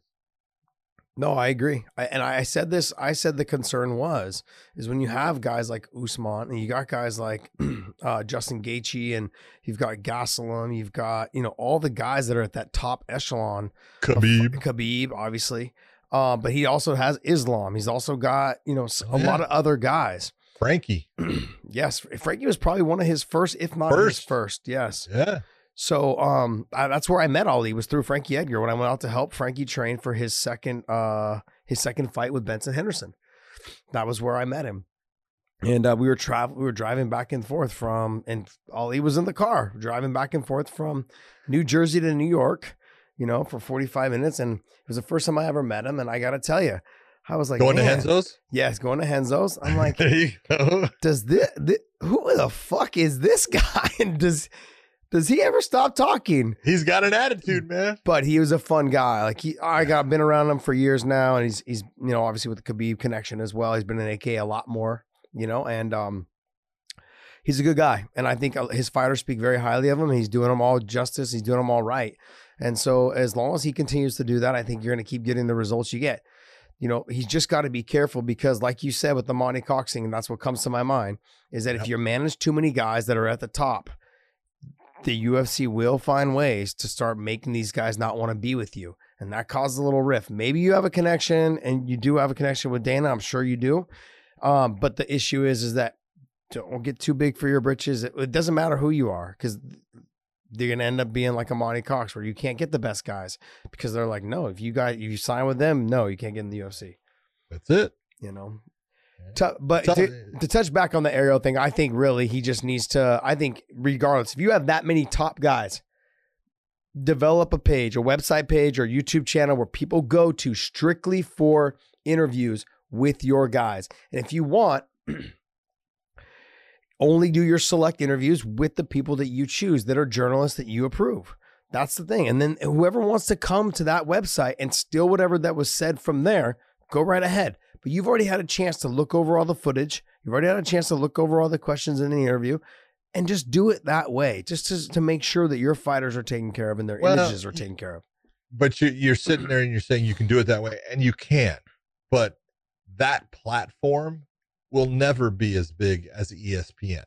No, I agree. I, and I said this. I said the concern was is when you have guys like Usman and you got guys like <clears throat> uh, Justin Gaethje and you've got Gastelum, you've got you know all the guys that are at that top echelon. of- Khabib. Khabib, obviously, um, but he also has Islam. He's also got you know a yeah. lot of other guys. Frankie. <clears throat> yes, Frankie was probably one of his first, if not his First. first. Yes. Yeah. So um, I, that's where I met Ali was through Frankie Edgar when I went out to help Frankie train for his second uh his second fight with Benson Henderson. That was where I met him, and uh, we were travel we were driving back and forth from and Ali was in the car driving back and forth from New Jersey to New York, you know, for forty five minutes, and it was the first time I ever met him, and I got to tell you. I was like, Going "Man." to Renzo's? Yes, going to Renzo's. I'm <laughs> like, there you go. does this, thi- who the fuck is this <laughs> guy? And does does he ever stop talking? He's got an attitude, man. But he was a fun guy. Like he, I got been around him for years now, and he's he's you know obviously with the Khabib connection as well. He's been in AK a lot more, you know, and um, he's a good guy. And I think uh, his fighters speak very highly of him. He's doing them all justice. He's doing them all right. And so as long as he continues to do that, I think you're going to keep getting the results you get. You know, he's just got to be careful because, like you said with the Monty Coxing, and that's what comes to my mind, is that if you manage too many guys that are at the top, the UFC will find ways to start making these guys not want to be with you. And that causes a little rift. Maybe you have a connection and you do have a connection with Dana. I'm sure you do. Um, but the issue is, is that don't get too big for your britches. It, it doesn't matter who you are because they're gonna end up being like a Monty Cox where you can't get the best guys because they're like, no, if you got if you sign with them, no, you can't get in the UFC. That's it. You know. Mm-hmm. Yeah. Tou- but to, to touch back on the Ariel thing, I think really he just needs to. I think regardless, if you have that many top guys, develop a page, a website page, or YouTube channel where people go to strictly for interviews with your guys. And if you want, <clears throat> only do your select interviews with the people that you choose that are journalists that you approve. That's the thing. And then whoever wants to come to that website and steal whatever that was said from there, go right ahead. But you've already had a chance to look over all the footage. You've already had a chance to look over all the questions in the interview and just do it that way, just to, to make sure that your fighters are taken care of and their Well, images are taken care of. But you, you're sitting there and you're saying you can do it that way, and you can. But that platform will never be as big as ESPN.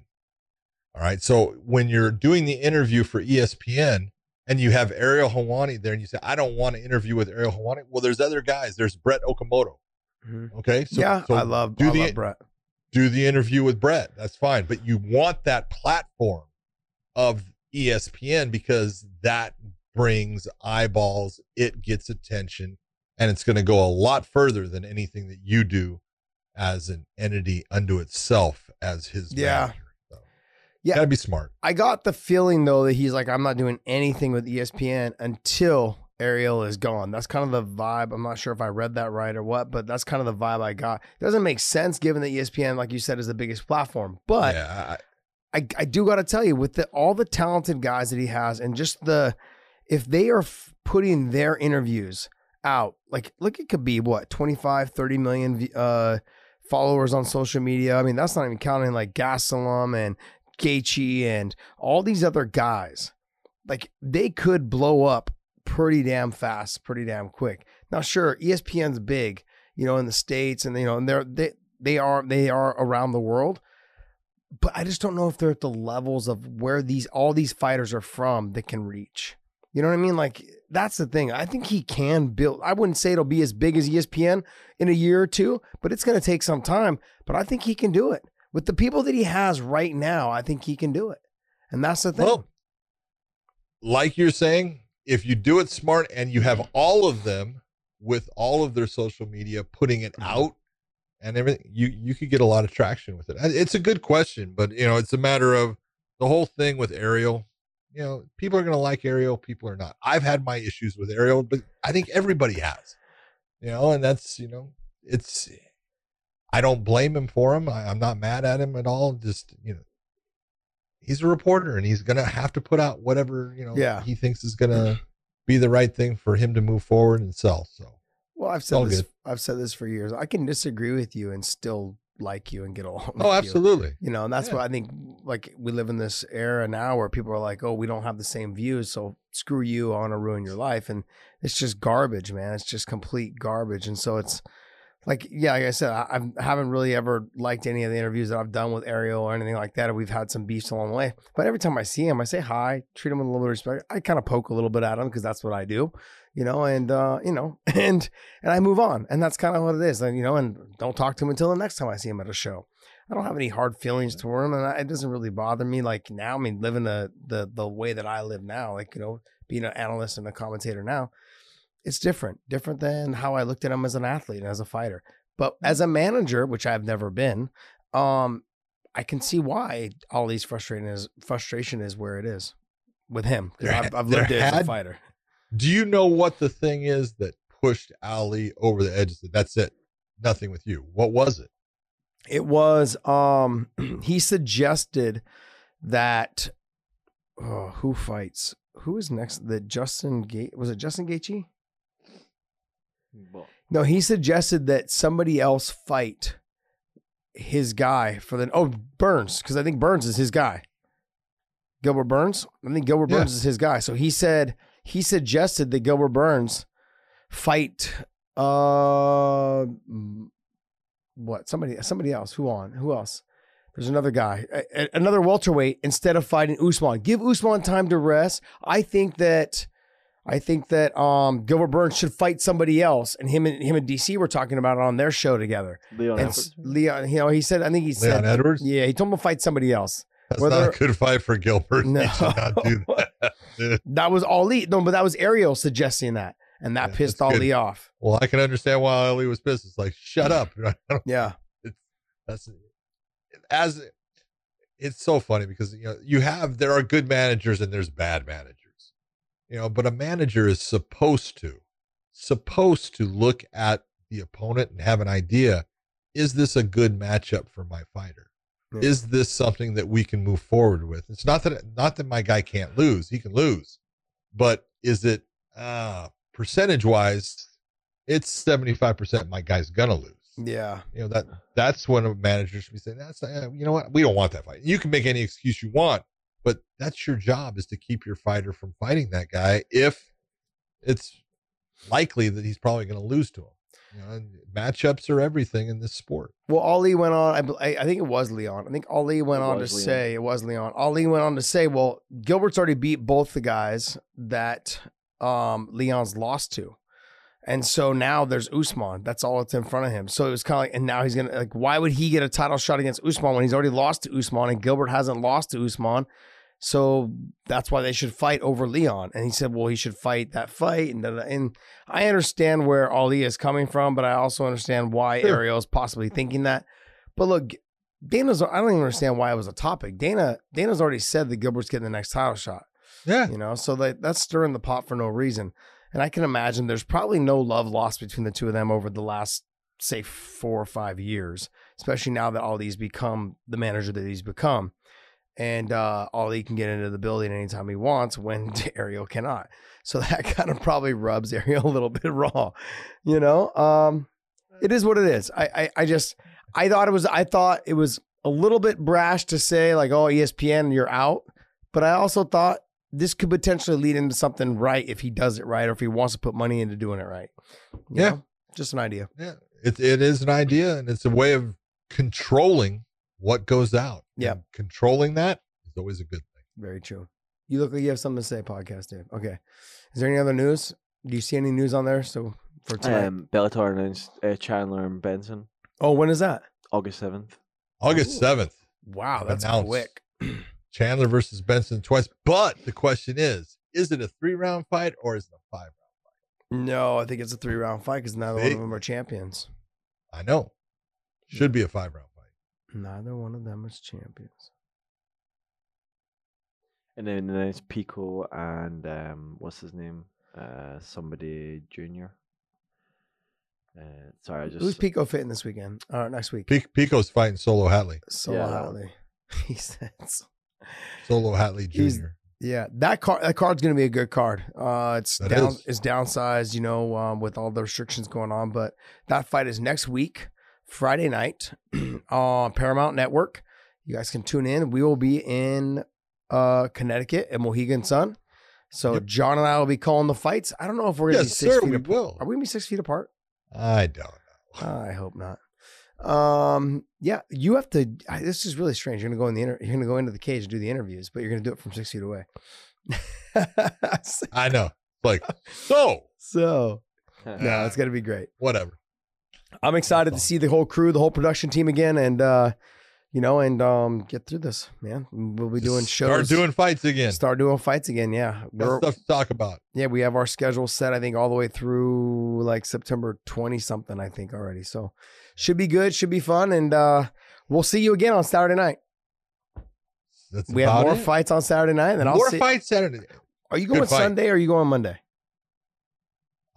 All right. So when you're doing the interview for ESPN and you have Ariel Helwani there and you say, I don't want to interview with Ariel Helwani. Well, there's other guys. There's Brett Okamoto. Mm-hmm. Okay. So, yeah, so I love, do I the- love Brett. do the interview with Brett. That's fine. But you want that platform of ESPN because that brings eyeballs, it gets attention, and it's going to go a lot further than anything that you do as an entity unto itself as his Yeah. manager. So, Yeah. Gotta be smart. I got the feeling though that he's like, I'm not doing anything with ESPN until Ariel is gone. That's kind of the vibe. I'm not sure if I read that right or what, but that's kind of the vibe I got. It doesn't make sense given that ESPN, like you said, is the biggest platform. But yeah, I- I, I do got to tell you, with the, all the talented guys that he has, and just the, if they are f- putting their interviews out, like, look, it could be what, 25, 30 million uh, followers on social media. I mean, that's not even counting like Gastelum and Gaethje and all these other guys. Like, they could blow up pretty damn fast, pretty damn quick. Now, sure, ESPN's big, you know, in the states, and you know, and they're they they are they are around the world but I just don't know if they're at the levels of where these all these fighters are from that can reach. You know what I mean? Like that's the thing. I think he can build. I wouldn't say it'll be as big as ESPN in a year or two, but it's going to take some time. But I think he can do it with the people that he has right now. I think he can do it, and that's the thing. Well, like you're saying, if you do it smart and you have all of them with all of their social media putting it mm-hmm. out and everything, you you could get a lot of traction with it. It's a good question, but you know, it's a matter of the whole thing with Ariel. You know, people are going to like Ariel, people are not. I've had my issues with Ariel, but I think everybody has. You know, and that's you know, it's. I don't blame him for him. I, I'm not mad at him at all. Just you know, he's a reporter and he's gonna have to put out whatever you know Yeah. he thinks is gonna be the right thing for him to move forward and sell. So Well, I've said this. good. I've said this for years. I can disagree with you and still like you and get along. Oh, with oh, you. absolutely. You know, and that's Yeah. what I think. Like we live in this era now where people are like, "Oh, we don't have the same views, so screw you. I want to ruin your life," and it's just garbage, man. It's just complete garbage. And so it's like, yeah, like I said, I, I haven't really ever liked any of the interviews that I've done with Ariel or anything like that. We've had some beefs along the way, but every time I see him, I say hi, treat him with a little bit of respect. I kind of poke a little bit at him because that's what I do, you know, and uh, you know, <laughs> and and I move on, and that's kind of what it is, and you know, and don't talk to him until the next time I see him at a show. I don't have any hard feelings toward him, and I, it doesn't really bother me. Like now, I mean, living the the the way that I live now, like you know, being an analyst and a commentator now, it's different, different than how I looked at him as an athlete and as a fighter. But as a manager, which I've never been, um, I can see why Ali's frustration is frustration is where it is with him because I've, I've lived it as a fighter. Do you know what the thing is that pushed Ali over the edge? That That's it. Nothing with you. What was it? It was um <clears throat> he suggested that oh, who fights? Who is next? The Justin Gate was it Justin Gaethje? No, he suggested that somebody else fight his guy for the oh Burns because I think Burns is his guy. Gilbert Burns, I think Gilbert Yeah. Burns is his guy. So he said he suggested that Gilbert Burns fight uh what? Somebody somebody else. Who on? Who else? There's another guy a- a- another welterweight instead of fighting Usman. Give Usman time to rest. I think that I think that um Gilbert Burns should fight somebody else and him and him and DC were talking about it on their show together Leon and Edwards. Leon you know he said I think he Leon said Edwards. yeah he told him to fight somebody else That's whether- not a good fight for Gilbert. No. <laughs> He should not do <laughs> that. <laughs> that was Ali no but that was Ariel suggesting that and that Yeah, pissed that's good. Ali off Well, I can understand why Ali was pissed. It's like, shut up. yeah That's as it's so funny because you know you have there are good managers and there's bad managers, you know, but a manager is supposed to supposed to look at the opponent and have an idea: is this a good matchup for my fighter? Yeah. Is this something that we can move forward with? It's not that not that my guy can't lose; he can lose, but is it uh, percentage wise? It's seventy five percent. My guy's gonna lose yeah you know that that's when a manager should be saying that's uh, you know what we don't want that fight you can make any excuse you want but that's your job is to keep your fighter from fighting that guy if it's likely that he's probably going to lose to him you know matchups are everything in this sport Well, Ali went on. I, I I think it was Leon. I think Ali went It on to Leon. say it was Leon. Ali went on to say, well, Gilbert's already beat both the guys that um, Leon's lost to, and so now there's Usman. That's all that's in front of him. So it was kind of like, and now he's gonna like, why would he get a title shot against Usman when he's already lost to Usman and Gilbert hasn't lost to Usman? So that's why they should fight over Leon. And he said, well, he should fight that fight. And, and I understand where Ali is coming from, but I also understand why Sure. Ariel is possibly thinking that. But look, Dana's, I don't even understand why it was a topic. Dana, Dana's already said that Gilbert's getting the next title shot, yeah you know, so that, that's stirring the pot for no reason. And I can imagine there's probably no love lost between the two of them over the last, say, four or five years, especially now that Ali's become the manager that he's become and uh, Ali can get into the building anytime he wants when <laughs> Ariel cannot. So <laughs> that kind of probably rubs Ariel a little bit <laughs> raw, you know. Um, it is what it is. I, I I just I thought it was I thought it was a little bit brash to say like oh ESPN you're out, but I also thought this could potentially lead into something right if he does it right or if he wants to put money into doing it right. You Yeah. know? just an idea. yeah it, it is an idea and it's a way of controlling what goes out Yeah. And controlling that is always a good thing Very true. You look like you have something to say, podcast Dave. Okay. Is there any other news? Do you see any news on there? So for tonight. Um, Bellator announced uh, Chandler and Benson oh, when is that? August seventh. august 7th Wow, that's Announced. quick. <clears throat> Chandler versus Benson twice. But the question is, is it a three round fight or is it a five round? Fight? No, I think it's a three round fight because neither one of them are champions. I know. Should be a five round fight. Neither one of them is champions. And then there's Pico and um, what's his name? Uh, somebody junior. Uh, sorry, I just Who's Pico fitting this weekend? Or next week? Pic- Pico's fighting Solo Hatley. Solo Yeah. Hatley. <laughs> He says. Solo Hatley He's- Jr. Yeah, that card that card's gonna be a good card. Uh it's That down is. it's downsized, you know, um, with all the restrictions going on. But that fight is next week, Friday night, <clears throat> on Paramount Network. You guys can tune in. We will be in uh Connecticut at Mohegan Sun. So Yep. John and I will be calling the fights. I don't know if we're gonna be six sir, feet we apart. will. Are we gonna be six feet apart? I don't know. I hope not. Um, yeah, you have to. I, this is really strange. You're gonna go in the inter, you're gonna go into the cage and do the interviews, but you're gonna do it from six feet away. <laughs> I know. Like, <laughs> so, so <laughs> no, it's gonna be great. whatever. I'm excited to see the whole crew, the whole production team again, and uh, you know, and um, get through this, man. We'll be doing Just shows. Start doing fights again. Start doing fights again. Yeah, Got stuff to talk about. yeah, we have our schedule set. I think all the way through like September 20 something. I think already. So should be good. Should be fun, and uh, we'll see you again on Saturday night. That's We have more it. fights on Saturday night, and then I'll more see. fights Saturday. Are you going Good fight. Sunday or are you going Monday?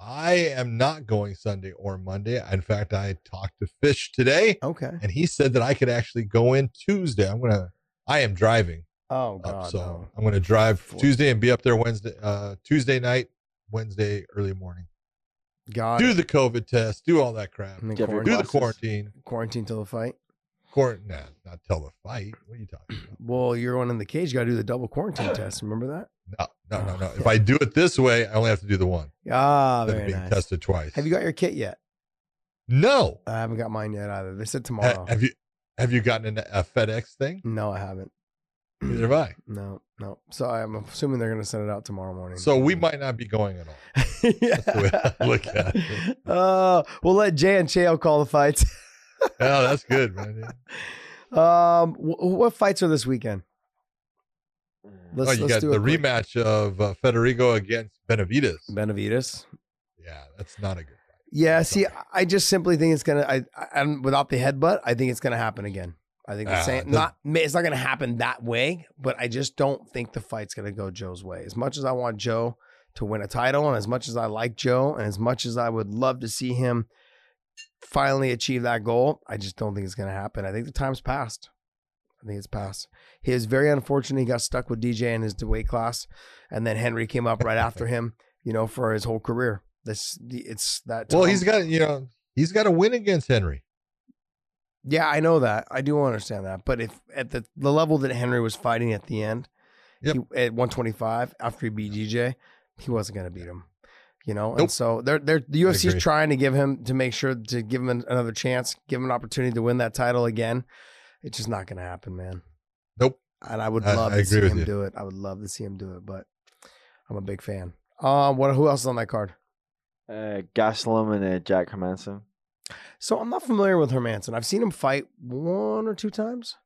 I am not going Sunday or Monday. In fact, I talked to Fish today, Okay. and he said that I could actually go in Tuesday. I'm gonna. I am driving Oh up, God, so no. I'm gonna drive For- Tuesday and be up there Wednesday, uh, Tuesday night, Wednesday early morning. God. do the COVID test, do all that crap, And then Get do the quarantine, quarantine. quarantine till the fight. Quarantine, nah, not till the fight. What are you talking about? Well, you're going in the cage. You got to do the double quarantine test. Remember that? No, no, no, no. If I do it this way, I only have to do the one. Ah, Instead of very being nice. tested twice. Have you got your kit yet? No. I haven't got mine yet either. They said Ha- tomorrow. have you have you gotten a, a FedEx thing? no, I haven't. Neither have I. <clears throat> No, no. So I'm assuming they're gonna send it out tomorrow morning. So we might not be going at all. <laughs> the way I look at it. Uh, <laughs> we'll let Jay and Chael call the fights. <laughs> Oh, that's good, man. um, wh- what fights are this weekend? Let's, oh, you let's got do the quick- rematch of uh, Federico against Benavides. Benavides. Yeah, that's not a good fight. Yeah, see, I just simply think it's gonna. I, I I'm- without the headbutt, I think it's gonna happen again. I think the Ah, same. the- Not, it's not gonna happen that way, but I just don't think the fight's gonna go Joe's way. As much as I want Joe to win a title, and as much as I like Joe, and as much as I would love to see him finally achieve that goal, I just don't think it's gonna happen. I think the time's passed. I think it's passed. He was very unfortunate. He got stuck with DJ in his weight class, and then Henry came up right after <laughs> him. You know, for his whole career. This it's that. Well, he's got you know he's got to win against Henry. Yeah, I know that. I do understand that. But if at the the level that Henry was fighting at the end, Yep. he, at 125 after he beat DJ, he wasn't going to beat him. You know, and so they're they're the UFC is trying to give him to make sure to give him an- another chance, give him an opportunity to win that title again. It's just not going to happen, man. Nope. And I would love I to see agree with him you. do it. I would love to see him do it, but I'm a big fan. Um, what who else is on that card? Uh, Gaslam and uh, Jack Hermansson. So I'm not familiar with Hermanson. I've seen him fight one or two times.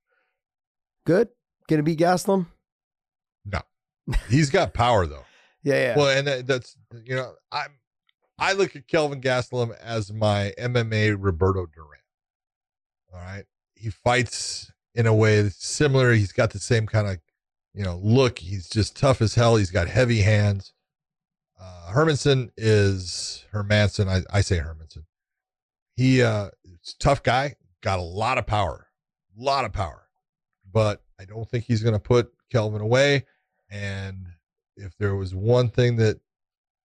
Good. Gonna beat Gaslam? No. <laughs> He's got power though. Yeah, yeah. Well, and that, that's you know I I look at Kelvin Gastelum as my MMA Roberto Duran. All right, he fights in a way similar. He's got the same kind of you know look. He's just tough as hell. He's got heavy hands. Uh, Hermanson is Hermanson. I, I say Hermanson. He uh, tough guy. Got a lot of power, a lot of power. But I don't think he's going to put Kelvin away. And if there was one thing that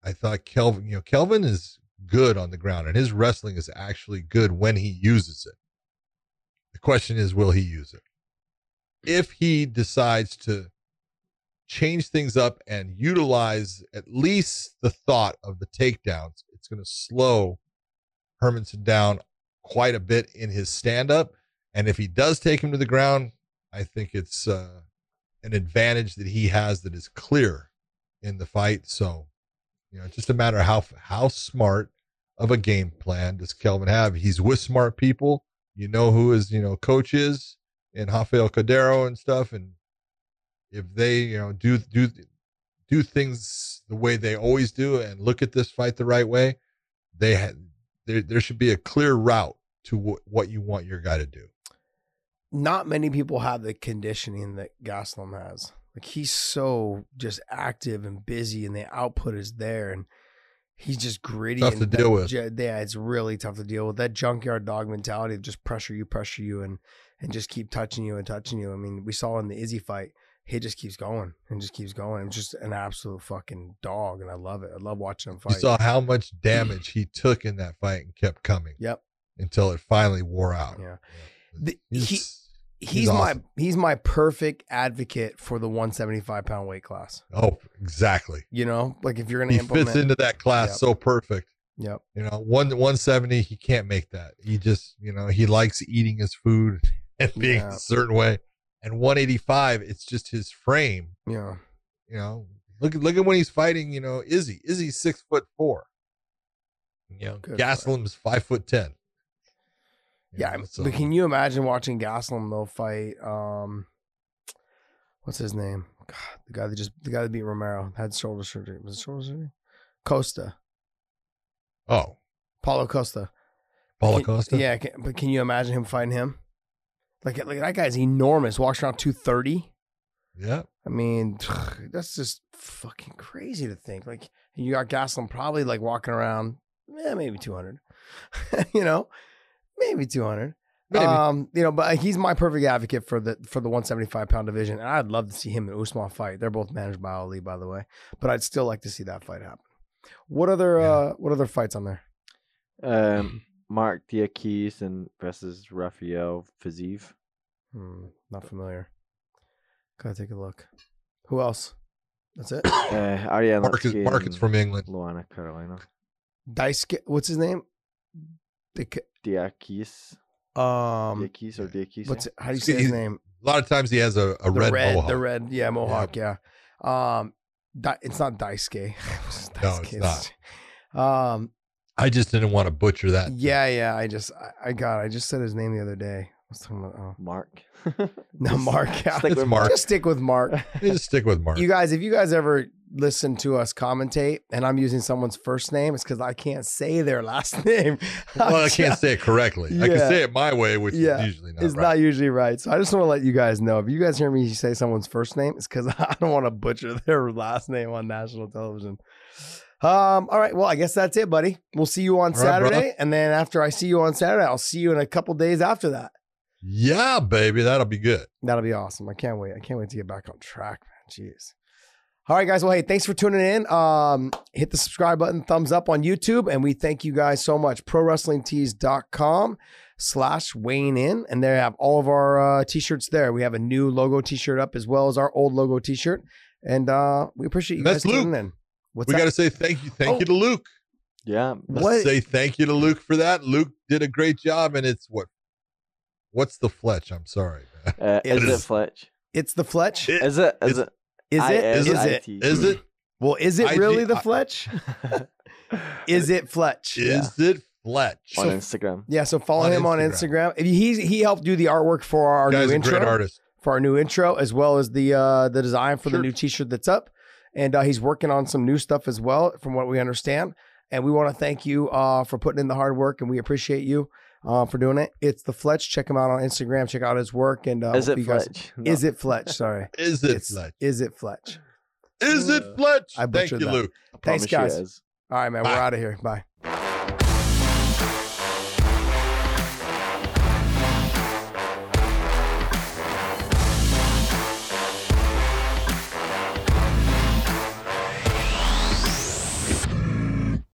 I thought Kelvin, you know, Kelvin is good on the ground and his wrestling is actually good when he uses it. The question is, will he use it? If he decides to change things up and utilize at least the thought of the takedowns, it's going to slow Hermansson down quite a bit in his stand up. And if he does take him to the ground, I think it's uh, an advantage that he has that is clear in the fight. So, you know, it's just a matter of how how smart of a game plan does Kelvin have. He's with smart people. You know who his you know coach is in Rafael Cordeiro and stuff, and if they you know do do do things the way they always do and look at this fight the right way, they had there there should be a clear route to wh- what you want your guy to do. Not many people have the conditioning that Gaslam has. Like he's so just active and busy, and the output is there, and he's just gritty. Tough and to that deal with. Yeah, it's really tough to deal with. That junkyard dog mentality of just pressure you, pressure you, and and just keep touching you and touching you. I mean, we saw in the Izzy fight, he just keeps going and just keeps going. It's just an absolute fucking dog, and I love it. I love watching him fight. You saw how much <clears throat> damage he took in that fight and kept coming Yep. until it finally wore out. Yeah. Yeah. The- He's- he- he's He's, awesome. my he's my perfect advocate for the 175 pound weight class. oh, exactly. You know, like if you're gonna He fits into that class Yep. so perfect. Yep. You know, one one seventy, he can't make that. He just, you know, he likes eating his food <laughs> and being Yeah. a certain way. And one eighty five, it's just his frame. Yeah. You know, look at look at when he's fighting. You know, Izzy. Izzy's six foot four. You know, Good Gaslam's five foot ten. Yeah. know, so- But can you imagine watching Gaslam though fight? Um, what's his name? God, the guy that just the guy that beat Romero had shoulder surgery. Was it shoulder surgery? Costa, oh, Paulo Costa. Paulo Can- Costa. Yeah, can, but can you imagine him fighting him? Like, like that guy's enormous. Walks around two thirty. yeah. I mean, <sighs> that's just fucking crazy to think. Like you got Gaslam probably like walking around, yeah, maybe two hundred. <laughs> you know, maybe two hundred. Maybe. Um, you know, but he's my perfect advocate for the for the 175 pound division, and I'd love to see him and Usman fight. They're both managed by Ali, by the way, but I'd still like to see that fight happen. What other Yeah. uh what other fights on there? Um, Marc Diakiese and versus Rafael Fiziev. Hmm, not familiar. Gotta take a look. Who else? That's it. <coughs> Uh, Ariane Marcus, Lipski Marcus and from England. Luana Carolina. Daisuke. What's his name? The, Diakis. um. Diakis or Diakis. What's it, how do you say his name? A lot of times he has a, a the red, red, mohawk. the red, yeah, mohawk, yeah. Um, Di- it's not Daisuke. <laughs> No, it's not. Um, I just didn't want to butcher that. yeah, yeah. I just, I, I got, I just said his name the other day. I was talking about, oh. Mark. <laughs> No, Mark. Yeah. Stick It's with Mark. Just stick with Mark. <laughs> Just stick with Mark. You guys, if you guys ever listen to us commentate and I'm using someone's first name, it's because I can't say their last <laughs> name. well, I can't say it correctly. I can say it my way, which Yeah. is usually not right. It's right. not usually right. So I just want to let you guys know. If you guys hear me say someone's first name, it's because I don't want to butcher their last name on national television. Um, all right. Well, I guess that's it, buddy. We'll see you on All right, brother. Saturday. and then after I see you on Saturday, I'll see you in a couple days after that. Yeah, baby, that'll be good. That'll be awesome. I can't wait. I can't wait to get back on track, man. Jeez. All right, guys. Well, hey, thanks for tuning in. Um, hit the subscribe button, thumbs up on YouTube, and we thank you guys so much. ProWrestlingTees.com slash Wayne in, and they have all of our uh, t-shirts there. We have a new logo t-shirt up as well as our old logo t-shirt, and uh, we appreciate you That's guys Luke. tuning in. What's we got to say thank you, thank Oh. you to Luke. yeah. Let's What? say thank you to Luke for that. Luke did a great job, and it's what? What's the Fletch? I'm sorry. <laughs> man. Uh, It is it is- Fletch? it's the Fletch. It- Is it? Is it's- it? Is it? Is it? It? Well, is it really the Fletch? <laughs> Is it Fletch? Is it Fletch? on So- Instagram? Yeah, so follow On him on Instagram. Instagram. If He he helped do the artwork for our Guy's new a intro. great artist. for our new intro as well as the uh the design for the new t-shirt that's up and uh, he's working on some new stuff as well from what we understand and we want to thank you uh for putting in the hard work and we appreciate you uh for doing it it's the fletch check him out on instagram check out his work and uh is hope it you guys- Fletch? is it fletch sorry <laughs> Is it It's- Fletch? is it fletch Is it Uh, Fletch? I Thank you, that. Luke. I Thanks, promise you it guys. all right man Bye. we're out of here bye